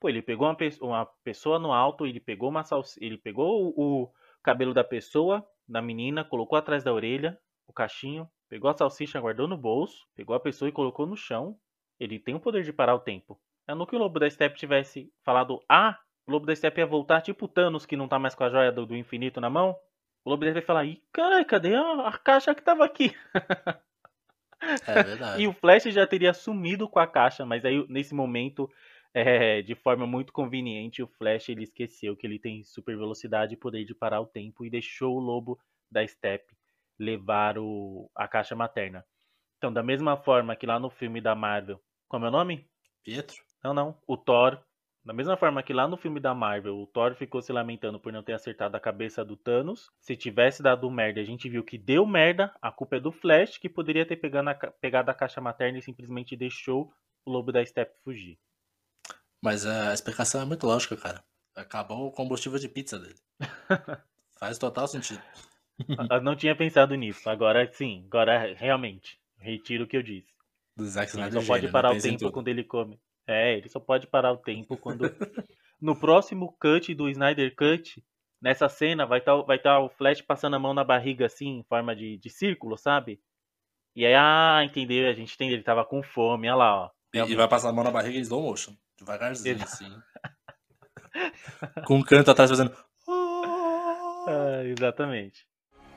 Pô, ele pegou uma, pessoa, uma pessoa no alto, ele pegou uma salsicha, ele pegou o, o cabelo da pessoa, da menina, colocou atrás da orelha, o cachinho, pegou a salsicha, guardou no bolso, pegou a pessoa e colocou no chão. Ele tem o poder de parar o tempo. É no que o Lobo da Steppe tivesse falado ah, o Lobo da Steppe ia voltar tipo o Thanos que não tá mais com a joia do, do infinito na mão. O Lobo da Steppe ia falar, ih, caralho, cadê a, a caixa que tava aqui? É [LAUGHS] verdade. e o Flash já teria sumido com a caixa, mas aí nesse momento, é, de forma muito conveniente, o Flash ele esqueceu que ele tem super velocidade e poder de parar o tempo e deixou o Lobo da Steppe levar o, a caixa materna. Então, da mesma forma que lá no filme da Marvel, como é o nome? Pietro? Não, não. O Thor. Da mesma forma que lá no filme da Marvel, o Thor ficou se lamentando por não ter acertado a cabeça do Thanos. Se tivesse dado merda, a gente viu que deu merda. A culpa é do Flash, que poderia ter pegado a, pegado a caixa materna e simplesmente deixou o lobo da Steppe fugir. Mas a explicação é muito lógica, cara. Acabou o combustível de pizza dele. [LAUGHS] Faz total sentido. Eu não tinha pensado nisso. Agora sim, agora realmente. Retiro o que eu disse. Do Zack Ele Snyder só pode gênio, parar o tempo quando ele come. É, ele só pode parar o tempo quando. [LAUGHS] no próximo cut do Snyder Cut, nessa cena, vai estar vai tá o Flash passando a mão na barriga assim, em forma de, de círculo, sabe? E aí, ah, entendeu? A gente entende, ele tava com fome, olha lá, ó. E, e vai passar a mão na barriga em slow motion. Devagarzinho, assim. [LAUGHS] Com um canto atrás fazendo. Ah, exatamente.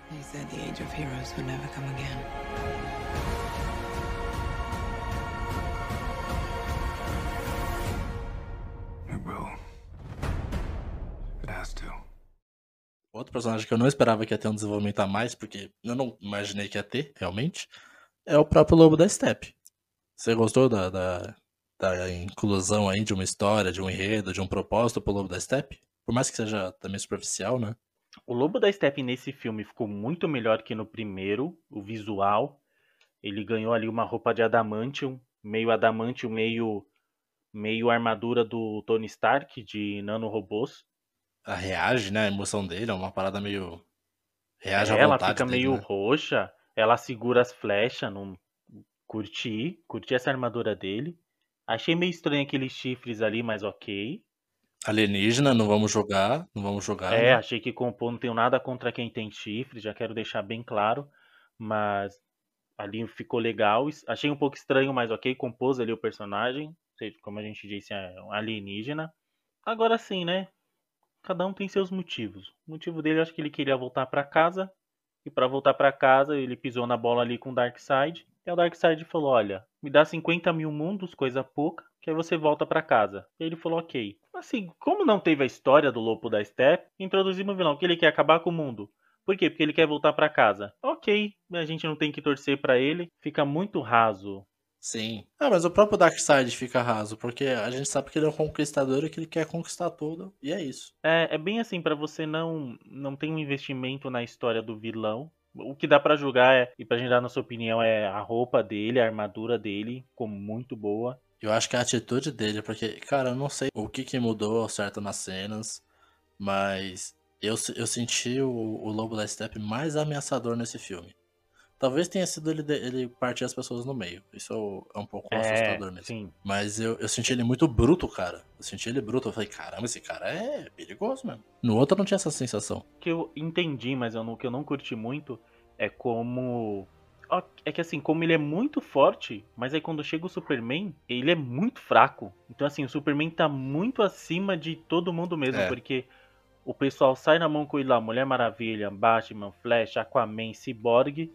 They said the age of heroes would never come again. Outro personagem que eu não esperava que ia ter um desenvolvimento a mais, porque eu não imaginei que ia ter, realmente, é o próprio Lobo da Steppe. Você gostou da, da, da inclusão aí de uma história, de um enredo, de um propósito pro Lobo da Steppe? Por mais que seja também superficial, né? O Lobo da Steppe nesse filme ficou muito melhor que no primeiro, o visual. Ele ganhou ali uma roupa de adamantium, meio adamantium, meio meio armadura do Tony Stark de nanorobôs. A reage, né? A emoção dele é uma parada meio. Reage à É, ela vontade fica dele, meio né? roxa, ela segura as flechas, não curti, curti essa armadura dele. Achei meio estranho aqueles chifres ali, mas ok. Alienígena, não vamos jogar, não vamos jogar. É, né? achei que compor não tenho nada contra quem tem chifre, já quero deixar bem claro, mas ali ficou legal. Achei um pouco estranho, mas ok, compôs ali o personagem, como a gente disse, é um alienígena. Agora sim, né? Cada um tem seus motivos. O motivo dele, acho que ele queria voltar pra casa, e pra voltar pra casa, ele pisou na bola ali com o Darkseid. E o Darkseid falou: Olha, me dá 50 mil mundos, coisa pouca, que aí você volta pra casa. E ele falou: Ok. Assim, como não teve a história do Lobo da Steppe, introduzimos o vilão, que ele quer acabar com o mundo. Por quê? Porque ele quer voltar pra casa. Ok, a gente não tem que torcer pra ele. Fica muito raso. Sim. Ah, mas o próprio Darkseid fica raso, porque a gente sabe que ele é um conquistador e que ele quer conquistar tudo, e é isso. É, é bem assim, pra você não não tem um investimento na história do vilão. O que dá pra julgar é, e pra gente dar nossa opinião, é a roupa dele, a armadura dele, ficou muito boa. Eu acho que é a atitude dele, porque, cara, eu não sei o que que mudou ao certo nas cenas, mas eu, eu senti o, o Lobo da Steppe mais ameaçador nesse filme. Talvez tenha sido ele, ele partir as pessoas no meio. Isso é um pouco É, assustador mesmo. sim. Mas eu, eu senti ele muito bruto, cara. Eu senti ele bruto. Eu falei, caramba, esse cara é perigoso mesmo. No outro eu não tinha essa sensação. O que eu entendi, mas eu não- o que eu não curti muito é como. É que assim, como ele é muito forte, mas aí quando chega o Superman, ele é muito fraco. Então, assim, o Superman tá muito acima de todo mundo mesmo, É. porque o pessoal sai na mão com ele lá, Mulher Maravilha, Batman, Flash, Aquaman, Cyborg,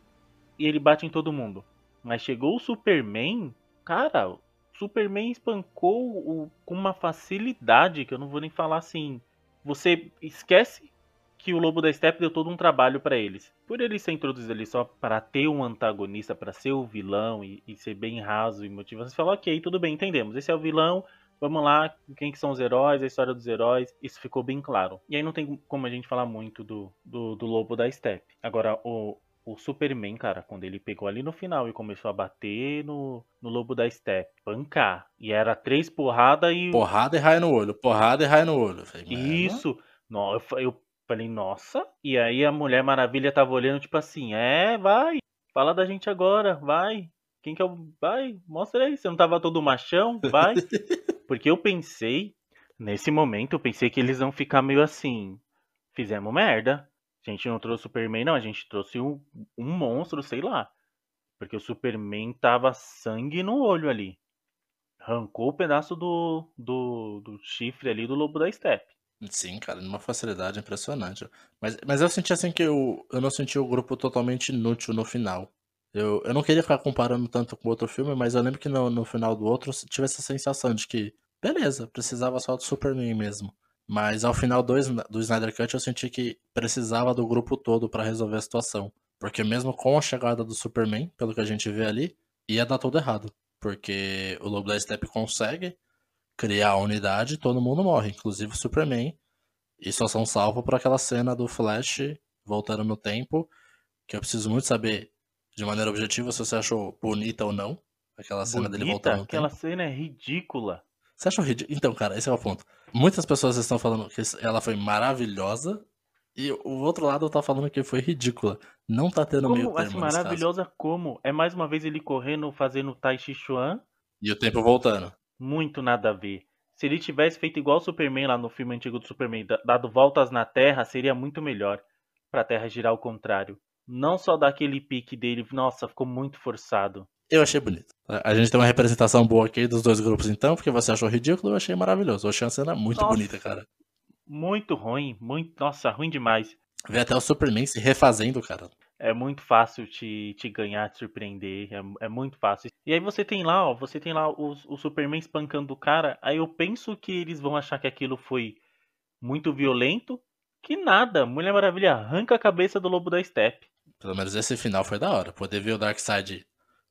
e ele bate em todo mundo. Mas chegou o Superman, cara, o Superman espancou o- com uma facilidade que eu não vou nem falar assim. Você esquece que o Lobo da Steppe deu todo um trabalho pra eles. Por ele ser introduzido ali só para ter um antagonista, pra ser o vilão e, e ser bem raso e motivado, você fala, ok, tudo bem, entendemos. Esse é o vilão, vamos lá, quem que são os heróis, a história dos heróis, isso ficou bem claro. E aí não tem como a gente falar muito do, do, do Lobo da Steppe. Agora, o, o Superman, cara, quando ele pegou ali no final e começou a bater no, no Lobo da Steppe, pancar. E era três porradas e. Porrada e raio no olho, porrada e raio no olho. Eu falei, Isso. No, eu, eu falei, nossa. E aí a Mulher Maravilha tava olhando, tipo assim, é, vai. Fala da gente agora, vai. Quem que é o. Vai, mostra aí. Você não tava todo machão? Vai. [LAUGHS] Porque eu pensei, nesse momento, eu pensei que eles vão ficar meio assim. Fizemos merda. A gente não trouxe o Superman, não. A gente trouxe um, um monstro, sei lá. Porque o Superman tava sangue no olho ali. Arrancou o pedaço do, do, do chifre ali do lobo da steppe. Sim, cara, numa facilidade impressionante. Mas, mas eu senti assim que eu, eu não senti o grupo totalmente inútil no final. Eu, eu não queria ficar comparando tanto com outro filme, mas eu lembro que no, no final do outro eu tive essa sensação de que, beleza, precisava só do Superman mesmo. Mas ao final do, do Snyder Cut eu senti que precisava do grupo todo para resolver a situação. Porque mesmo com a chegada do Superman, pelo que a gente vê ali, ia dar tudo errado. Porque o Lobo da Steppe consegue criar a unidade e todo mundo morre, inclusive o Superman. E só são salvos por aquela cena do Flash voltando no tempo, que eu preciso muito saber, de maneira objetiva, se você achou bonita ou não. Aquela cena Bonita? dele voltando no Aquela tempo. cena é ridícula. Você achou ridículo? Então, cara, esse é o ponto. Muitas pessoas estão falando que ela foi maravilhosa e o outro lado tá falando que foi ridícula. Não tá tendo meio Como, termo assim, nesse caso. maravilhosa como? É mais uma vez ele correndo, fazendo Tai Chi Chuan. E o tempo voltando. Muito nada a ver. Se ele tivesse feito igual o Superman lá no filme antigo do Superman, da- dado voltas na Terra, seria muito melhor. Pra Terra girar ao contrário. Não só daquele pique dele, nossa, ficou muito forçado. Eu achei bonito. A gente tem uma representação boa aqui dos dois grupos, então, porque você achou ridículo, eu achei maravilhoso. Eu achei a cena muito Nossa. bonita, cara. Muito ruim, muito, nossa, ruim demais. Ver até o Superman se refazendo, cara. É muito fácil te, te ganhar, te surpreender. É, é muito fácil. E aí você tem lá, ó, você tem lá o, o Superman espancando o cara. Aí eu penso que eles vão achar que aquilo foi muito violento. Que nada, Mulher Maravilha arranca a cabeça do lobo da steppe. Pelo menos esse final foi da hora. Poder ver o Darkseid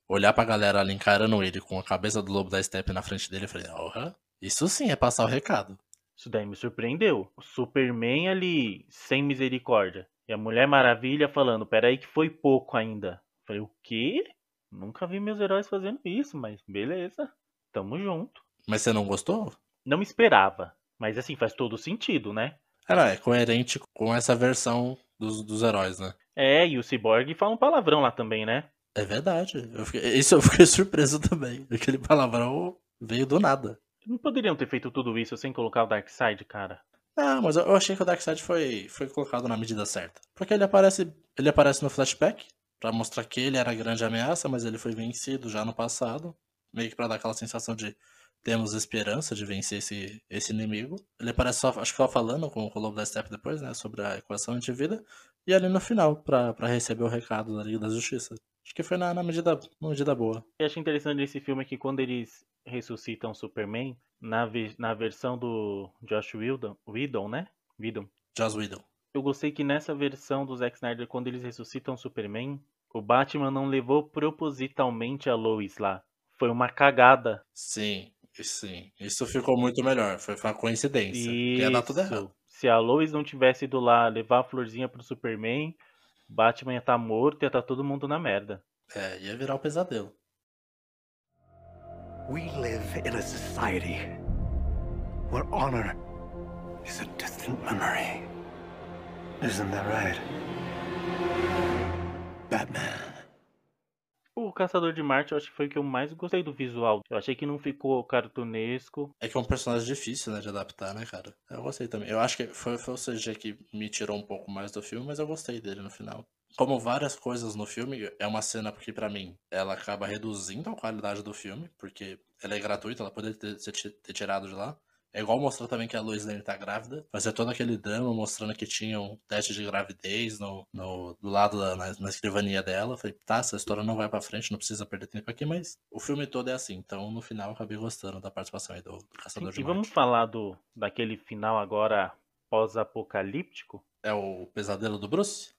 olhar pra galera ali encarando ele com a cabeça do lobo da Steppe na frente dele, eu falei, porra, isso sim é passar o recado. Isso daí me surpreendeu. O Superman ali, sem misericórdia. E a Mulher Maravilha falando, peraí que foi pouco ainda. Falei, o quê? Nunca vi meus heróis fazendo isso, mas beleza. Tamo junto. Mas você não gostou? Não me esperava. Mas assim, faz todo sentido, né? Ela é coerente com essa versão dos, dos heróis, né? É, e o Cyborg fala um palavrão lá também, né? É verdade. Eu fiquei- [LAUGHS] isso eu fiquei surpreso também. Aquele palavrão veio do nada. Não poderiam ter feito tudo isso sem colocar o Darkseid, cara? Ah, mas eu achei que o Darkseid foi, foi colocado na medida certa. Porque ele aparece, ele aparece no flashback pra mostrar que ele era a grande ameaça, mas ele foi vencido já no passado, meio que pra dar aquela sensação de temos esperança de vencer esse, esse inimigo. Ele aparece só, acho que só falando com, com o Lobo da Steppe depois, né, sobre a equação de vida, e ali no final pra, pra receber o recado da Liga da Justiça. Acho que foi na, na medida, na medida boa. Eu acho interessante nesse filme que quando eles ressuscitam o Superman, na, ve- na versão do Josh Whedon, Whedon, né? Whedon. Joss Whedon. Eu gostei que nessa versão do Zack Snyder, quando eles ressuscitam o Superman, o Batman não levou propositalmente a Lois lá. Foi uma cagada. Sim, sim. Isso ficou muito melhor. Foi uma coincidência. Ia dar tudo Isso. errado. Se a Lois não tivesse ido lá levar a florzinha pro Superman, Batman ia estar morto, ia estar todo mundo na merda. É, ia virar um pesadelo. We live in a society where honor is a distant memory. Isn't that right? Batman. O Caçador de Marte eu acho que foi o que eu mais gostei do visual. Eu achei que não ficou cartunesco. É que é um personagem difícil, né, de adaptar, né, cara? Eu gostei também. Eu acho que foi, foi o CG que me tirou um pouco mais do filme, mas eu gostei dele no final. Como várias coisas no filme, é uma cena que, pra mim, ela acaba reduzindo a qualidade do filme, porque ela é gratuita, ela poderia ter, ter tirado de lá. É igual mostrar também que a Lois Lane tá grávida. Fazer todo aquele drama mostrando que tinha um teste de gravidez no, no- do lado da na, na escrivania dela. Falei, tá, essa história não vai pra frente, não precisa perder tempo aqui, mas o filme todo é assim. Então, no final, eu acabei gostando da participação aí do, do Caçador de E vamos falar do daquele final agora pós-apocalíptico? É o pesadelo do Bruce?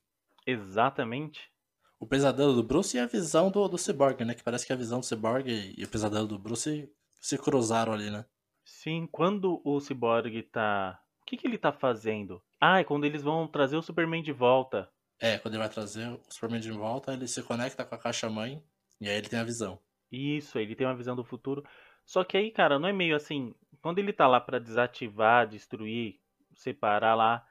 Exatamente. O pesadelo do Bruce e a visão do, do Cyborg, né? Que parece que a visão do Cyborg e o pesadelo do Bruce se cruzaram ali, né? Sim, quando o Cyborg tá. O que, que ele tá fazendo? Ah, é quando eles vão trazer o Superman de volta. É, quando ele vai trazer o Superman de volta, ele se conecta com a caixa mãe e aí ele tem a visão. Isso, ele tem uma visão do futuro. Só que aí, cara, não é meio assim. Quando ele tá lá pra desativar, destruir, separar lá,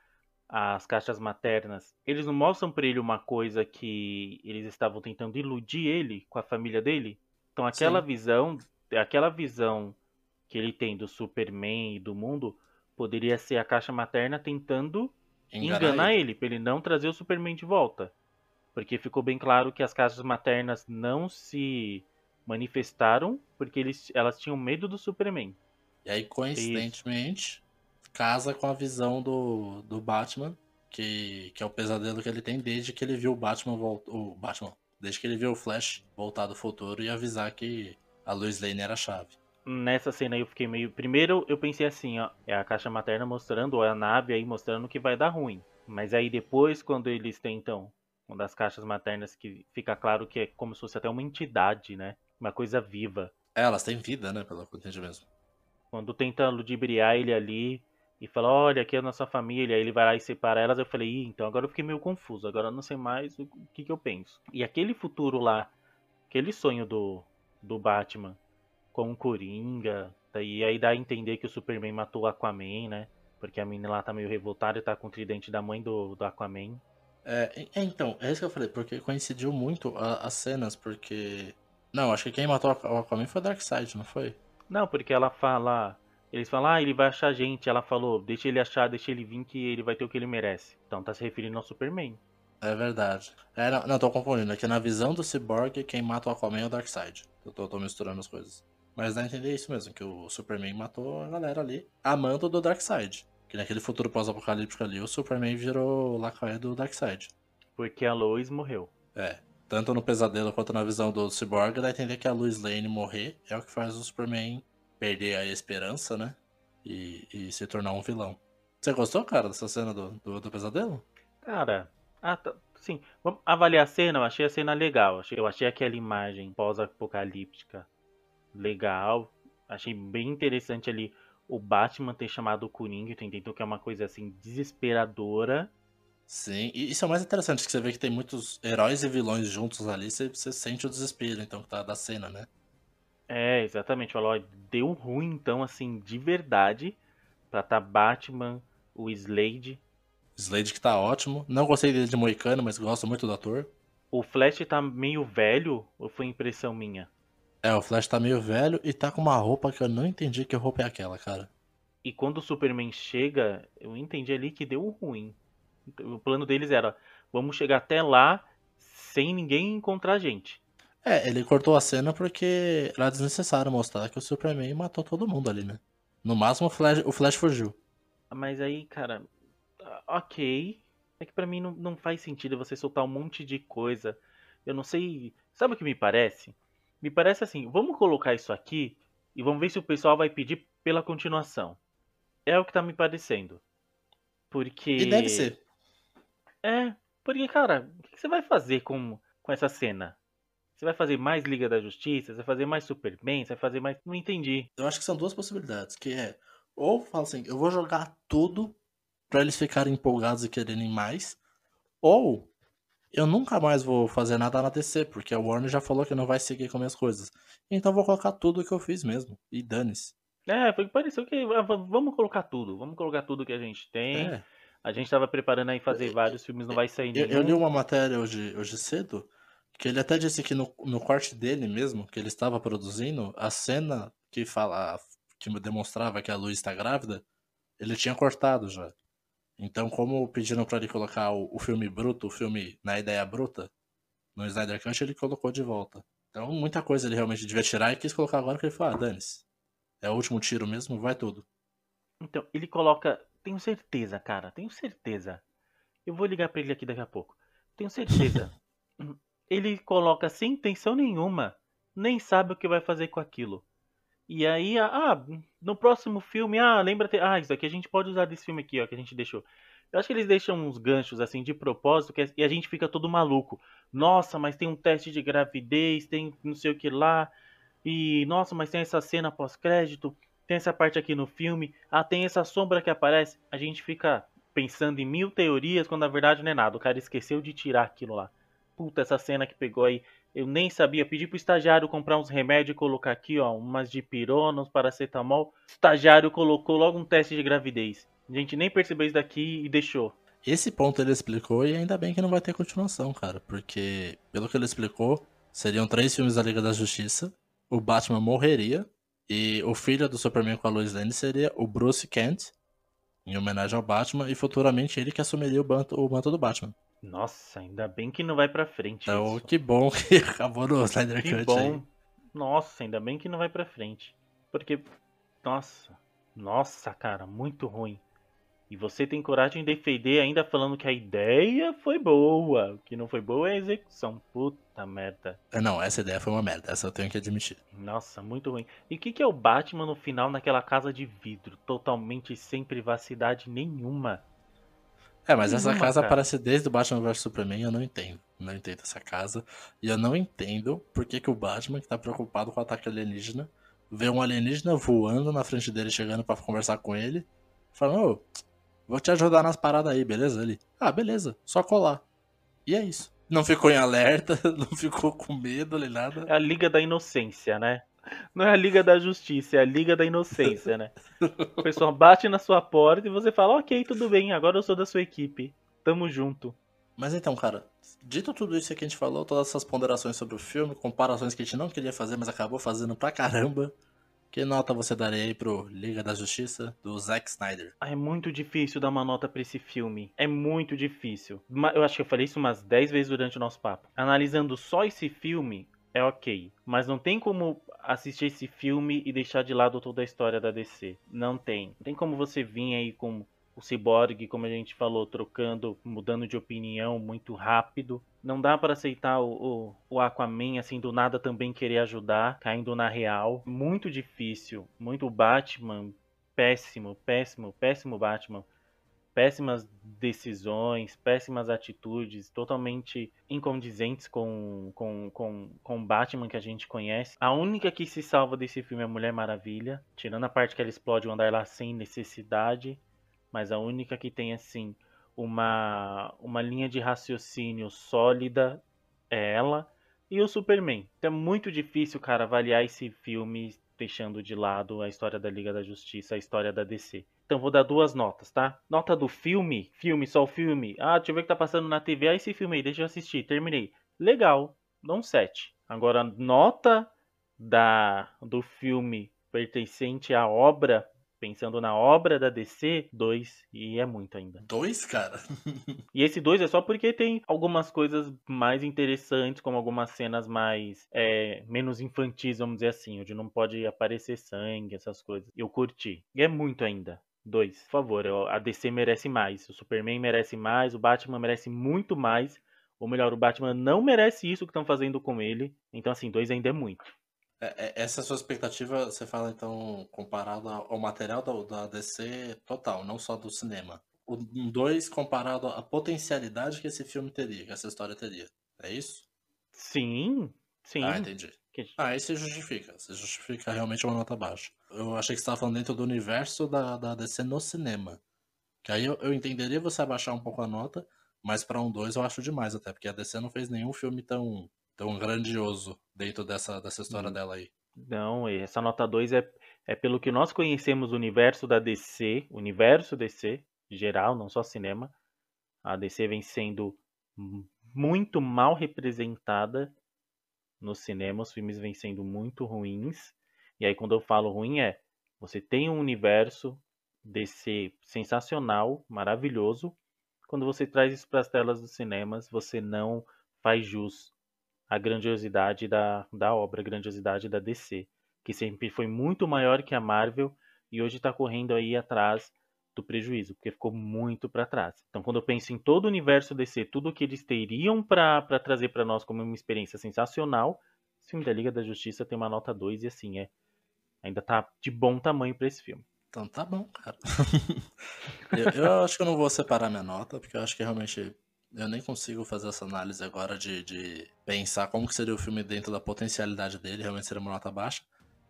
as caixas maternas, eles não mostram pra ele uma coisa que eles estavam tentando iludir ele com a família dele? Então aquela Sim. visão, aquela visão que ele tem do Superman e do mundo poderia ser a caixa materna tentando enganar, ele, pra ele não trazer o Superman de volta. Porque ficou bem claro que as caixas maternas não se manifestaram porque eles, elas tinham medo do Superman. E aí, coincidentemente, casa com a visão do, do Batman, que, que é o pesadelo que ele tem desde que ele viu o Batman voltar. O Batman. Desde que ele viu o Flash voltar do futuro e avisar que a Lois Lane era a chave. Nessa cena aí eu fiquei meio. Primeiro eu pensei assim, ó, é a caixa materna mostrando, ou é a nave aí mostrando que vai dar ruim. Mas aí depois, quando eles tentam, uma das caixas maternas que fica claro que é como se fosse até uma entidade, né? Uma coisa viva. É, elas têm vida, né? Pelo que eu entendi mesmo. Quando tenta ludibriar ele ali e fala, olha, aqui é a nossa família, aí ele vai lá e separa elas, eu falei, Ih, então agora eu fiquei meio confuso, agora eu não sei mais o que, que eu penso. E aquele futuro lá, aquele sonho do, do Batman com o Coringa, e aí dá a entender que o Superman matou o Aquaman, né? Porque a menina lá tá meio revoltada e tá com o tridente da mãe do, do Aquaman. É, é, então, é isso que eu falei, porque coincidiu muito a- as cenas, porque. Não, acho que quem matou o Aquaman foi o Darkseid, não foi? Não, porque ela fala. Eles falam, ah, ele vai achar a gente. Ela falou, deixa ele achar, deixa ele vir que ele vai ter o que ele merece. Então tá se referindo ao Superman. É verdade. É, não, não, tô confundindo. É que na visão do Cyborg, quem mata o Aquaman é o Darkseid. Eu tô, tô misturando as coisas. Mas dá a entender isso mesmo, que o Superman matou a galera ali, amando do Darkseid. Que naquele futuro pós-apocalíptico ali, o Superman virou o lacaio do Darkseid. Porque a Lois morreu. É. Tanto no pesadelo quanto na visão do Cyborg, dá a entender que a Lois Lane morrer é o que faz o Superman perder a esperança, né? E, e se tornar um vilão. Você gostou, cara, dessa cena do, do, do pesadelo? Cara, ah, tá, sim. Vamos avaliar a cena, eu achei a cena legal. Eu achei aquela imagem pós-apocalíptica legal. Achei bem interessante ali o Batman ter chamado o Coringa, tu entendeu? Que é uma coisa assim desesperadora. Sim, e isso é o mais interessante, que você vê que tem muitos heróis e vilões juntos ali, você, você sente o desespero, então, que tá da cena, né? É, exatamente. Falou, ó, deu ruim então, assim, de verdade, pra tá Batman, o Slade. Slade que tá ótimo. Não gostei dele de Moicano, mas gosto muito do ator. O Flash tá meio velho, ou foi impressão minha? É, o Flash tá meio velho e tá com uma roupa que eu não entendi que roupa é aquela, cara. E quando o Superman chega, eu entendi ali que deu ruim. O plano deles era, vamos chegar até lá sem ninguém encontrar a gente. É, ele cortou a cena porque era desnecessário mostrar que o Superman matou todo mundo ali, né? No máximo o Flash, o Flash fugiu. Mas aí, cara, ah, ok. É que pra mim não, não faz sentido você soltar um monte de coisa. Eu não sei. Sabe o que me parece? Me parece assim, vamos colocar isso aqui e vamos ver se o pessoal vai pedir pela continuação. É o que tá me parecendo. Porque. E deve ser. É, porque, cara, o que você vai fazer com, com essa cena? Você vai fazer mais Liga da Justiça? Você vai fazer mais Superman? Você vai fazer mais. Não entendi. Eu acho que são duas possibilidades, que é ou fala assim, eu vou jogar tudo pra eles ficarem empolgados e quererem mais, ou eu nunca mais vou fazer nada na DC, porque a Warner já falou que não vai seguir com minhas coisas. Então eu vou colocar tudo que eu fiz mesmo. E dane-se. É, foi pareceu que. ah, Vamos colocar tudo. Vamos colocar tudo que a gente tem. É. A gente tava preparando aí fazer vários filmes, não vai sair Eu, nenhum. eu li uma matéria hoje, hoje cedo que ele até disse que no, no corte dele mesmo, que ele estava produzindo, a cena que fala que demonstrava que a Luiz está grávida, ele tinha cortado já. Então, como pediram para ele colocar o, o filme bruto, o filme na ideia bruta, no Snyder Cut, ele colocou de volta. Então, muita coisa ele realmente devia tirar e quis colocar agora, porque ele falou, ah, dane-se. É o último tiro mesmo, vai tudo. Então, ele coloca. Tenho certeza, cara. Tenho certeza. Eu vou ligar pra ele aqui daqui a pouco. Tenho certeza. [LAUGHS] ele coloca sem intenção nenhuma. Nem sabe o que vai fazer com aquilo. E aí, ah, no próximo filme, ah, lembra. te- Ah, isso aqui a gente pode usar desse filme aqui, ó, que a gente deixou. Eu acho que eles deixam uns ganchos assim de propósito que, e a gente fica todo maluco. Nossa, mas tem um teste de gravidez, tem não sei o que lá. E nossa, mas tem essa cena pós-crédito, tem essa parte aqui no filme, ah, tem essa sombra que aparece. A gente fica pensando em mil teorias quando na verdade não é nada. O cara esqueceu de tirar aquilo lá. Puta, essa cena que pegou aí, eu nem sabia. Pedi pro estagiário comprar uns remédios e colocar aqui, ó, umas de pirona, uns paracetamol. O estagiário colocou logo um teste de gravidez. A gente nem percebeu isso daqui e deixou. Esse ponto ele explicou e ainda bem que não vai ter continuação, cara. Porque, pelo que ele explicou, seriam três filmes da Liga da Justiça. O Batman morreria. E o filho do Superman com a Lois Lane seria o Bruce Kent, em homenagem ao Batman, e futuramente ele que assumiria o manto, o manto do Batman. Nossa, ainda bem que não vai pra frente Então, isso. que bom [LAUGHS] que acabou no Snyder Que Cut bom. aí. Nossa, ainda bem que não vai pra frente. Porque, nossa, nossa, cara, muito ruim. E você tem coragem de defender ainda falando que a ideia foi boa. O que não foi boa é a execução. Puta merda. É, Não, essa ideia foi uma merda, essa eu tenho que admitir. Nossa, muito ruim. E o que, que é o Batman no final naquela casa de vidro? Totalmente sem privacidade nenhuma. É, mas essa casa cara. aparece desde o Batman vs Superman, eu não entendo. Não entendo essa casa. E eu não entendo por que, que o Batman, que tá preocupado com o ataque alienígena, vê um alienígena voando na frente dele, chegando pra conversar com ele, falando, ô, vou te ajudar nas paradas aí, beleza? Ele, ah, beleza, só colar. E é isso. Não ficou em alerta, [LAUGHS] não ficou com medo nem nada. É a Liga da Inocência, né? Não é a Liga da Justiça, é a Liga da Inocência, né? A pessoa bate na sua porta e você fala, ok, tudo bem, agora eu sou da sua equipe. Tamo junto. Mas então, cara, dito tudo isso que a gente falou, todas essas ponderações sobre o filme, comparações que a gente não queria fazer, mas acabou fazendo pra caramba, que nota você daria aí pro Liga da Justiça do Zack Snyder? Ah, É muito difícil dar uma nota pra esse filme. É muito difícil. Eu acho que eu falei isso umas 10 vezes durante o nosso papo. Analisando só esse filme, é ok. Mas não tem como assistir esse filme e deixar de lado toda a história da DC. Não tem. Não tem como você vir aí com o Cyborg, como a gente falou, trocando, mudando de opinião muito rápido. Não dá pra aceitar o, o, o Aquaman, assim, do nada também querer ajudar, caindo na real. Muito difícil. Muito Batman péssimo, péssimo, péssimo Batman. Péssimas decisões, péssimas atitudes, totalmente incondizentes com, com, com, com Batman que a gente conhece. A única que se salva desse filme é a Mulher Maravilha, tirando a parte que ela explode o andar lá sem necessidade, mas a única que tem, assim, uma, uma linha de raciocínio sólida é ela. E o Superman. Então é muito difícil, cara, avaliar esse filme deixando de lado a história da Liga da Justiça, a história da DC. Então vou dar duas notas, tá? Nota do filme, filme, só o filme. Ah, deixa eu ver o que tá passando na TV. Ah, esse filme aí, deixa eu assistir, terminei. Legal, dá um 7. Agora, nota da do filme pertencente à obra, pensando na obra da DC, 2. E é muito ainda. Dois, cara? [LAUGHS] E esse 2 é só porque tem algumas coisas mais interessantes, como algumas cenas mais é, menos infantis, vamos dizer assim, onde não pode aparecer sangue, essas coisas. Eu curti. E é muito ainda. Dois, por favor, a DC merece mais. O Superman merece mais, o Batman merece muito mais. Ou melhor, o Batman não merece isso que estão fazendo com ele. Então, assim, dois ainda é muito. É- é- Essa sua expectativa, você fala então, comparado ao material da, da DC total, não só do cinema. O 2 comparado à potencialidade que esse filme teria, que essa história teria. É isso? Sim, sim. Ah, entendi. Que- Ah, aí se justifica. Se justifica realmente uma nota baixa. Eu achei que você estava falando dentro do universo da, da DC no cinema. Que aí eu, eu entenderia você abaixar um pouco a nota, mas pra um 2 eu acho demais até, porque a DC não fez nenhum filme tão, tão grandioso dentro dessa, dessa história Hum. dela aí. Não, essa nota 2 é, é pelo que nós conhecemos o universo da DC, universo DC, geral, não só cinema. A DC vem sendo mu- muito mal representada no cinema, os filmes vêm sendo muito ruins. E aí, quando eu falo ruim, é você tem um universo DC sensacional, maravilhoso. Quando você traz isso para as telas dos cinemas, você não faz jus à grandiosidade da, da obra, a grandiosidade da DC, que sempre foi muito maior que a Marvel e hoje está correndo aí atrás do prejuízo, porque ficou muito para trás. Então, quando eu penso em todo o universo DC, tudo que eles teriam para trazer para nós como uma experiência sensacional, esse filme da Liga da Justiça tem uma nota 2 e assim é. Ainda tá de bom tamanho para esse filme. Então tá bom, cara. [LAUGHS] eu, eu acho que eu não vou separar minha nota, porque eu acho que realmente eu nem consigo fazer essa análise agora de, de pensar como que seria o filme dentro da potencialidade dele, realmente seria uma nota baixa.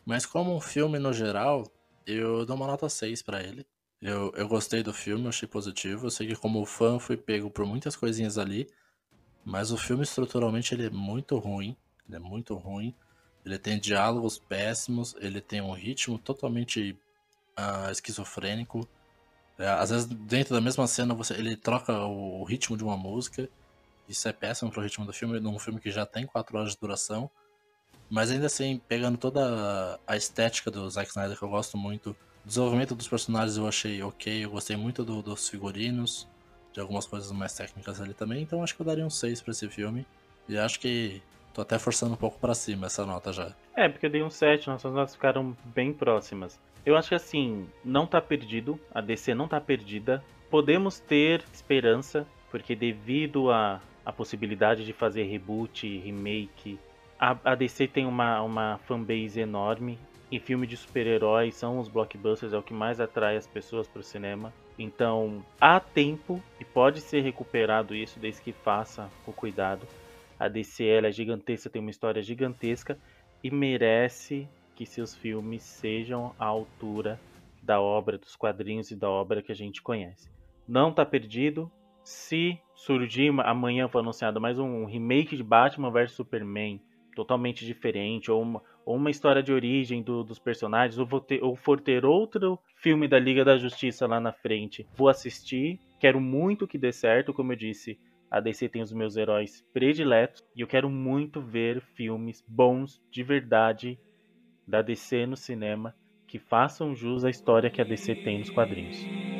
Mas como um filme no geral, eu dou uma nota 6 pra ele. Eu, eu gostei do filme, achei positivo. Eu sei que como fã fui pego por muitas coisinhas ali, mas o filme estruturalmente ele é muito ruim. Ele é muito ruim. Ele tem diálogos péssimos, ele tem um ritmo totalmente ah, esquizofrênico. É, às vezes, dentro da mesma cena, você, ele troca o, o ritmo de uma música. Isso é péssimo pro ritmo do filme, num filme que já tem 4 horas de duração. Mas ainda assim, pegando toda a estética do Zack Snyder, que eu gosto muito, o desenvolvimento dos personagens eu achei ok, eu gostei muito do, dos figurinos, de algumas coisas mais técnicas ali também, então acho que eu daria um 6 pra esse filme. E acho que tô até forçando um pouco para cima essa nota já. É, porque eu dei um 7, nossas notas ficaram bem próximas. Eu acho que assim, não tá perdido, a DC não tá perdida. Podemos ter esperança, porque devido a, a possibilidade de fazer reboot, remake, a, a DC tem uma, uma fanbase enorme. E filme de super-heróis são os blockbusters, é o que mais atrai as pessoas para o cinema. Então, há tempo e pode ser recuperado isso desde que faça o cuidado. A DC é gigantesca, tem uma história gigantesca e merece que seus filmes sejam à altura da obra dos quadrinhos e da obra que a gente conhece. Não está perdido. Se surgir amanhã foi anunciado mais um remake de Batman vs Superman totalmente diferente, ou uma, ou uma história de origem do, dos personagens, ou, ter, ou for ter outro filme da Liga da Justiça lá na frente, vou assistir. Quero muito que dê certo, como eu disse, a DC tem os meus heróis prediletos e eu quero muito ver filmes bons de verdade da DC no cinema que façam jus à história que a DC tem nos quadrinhos.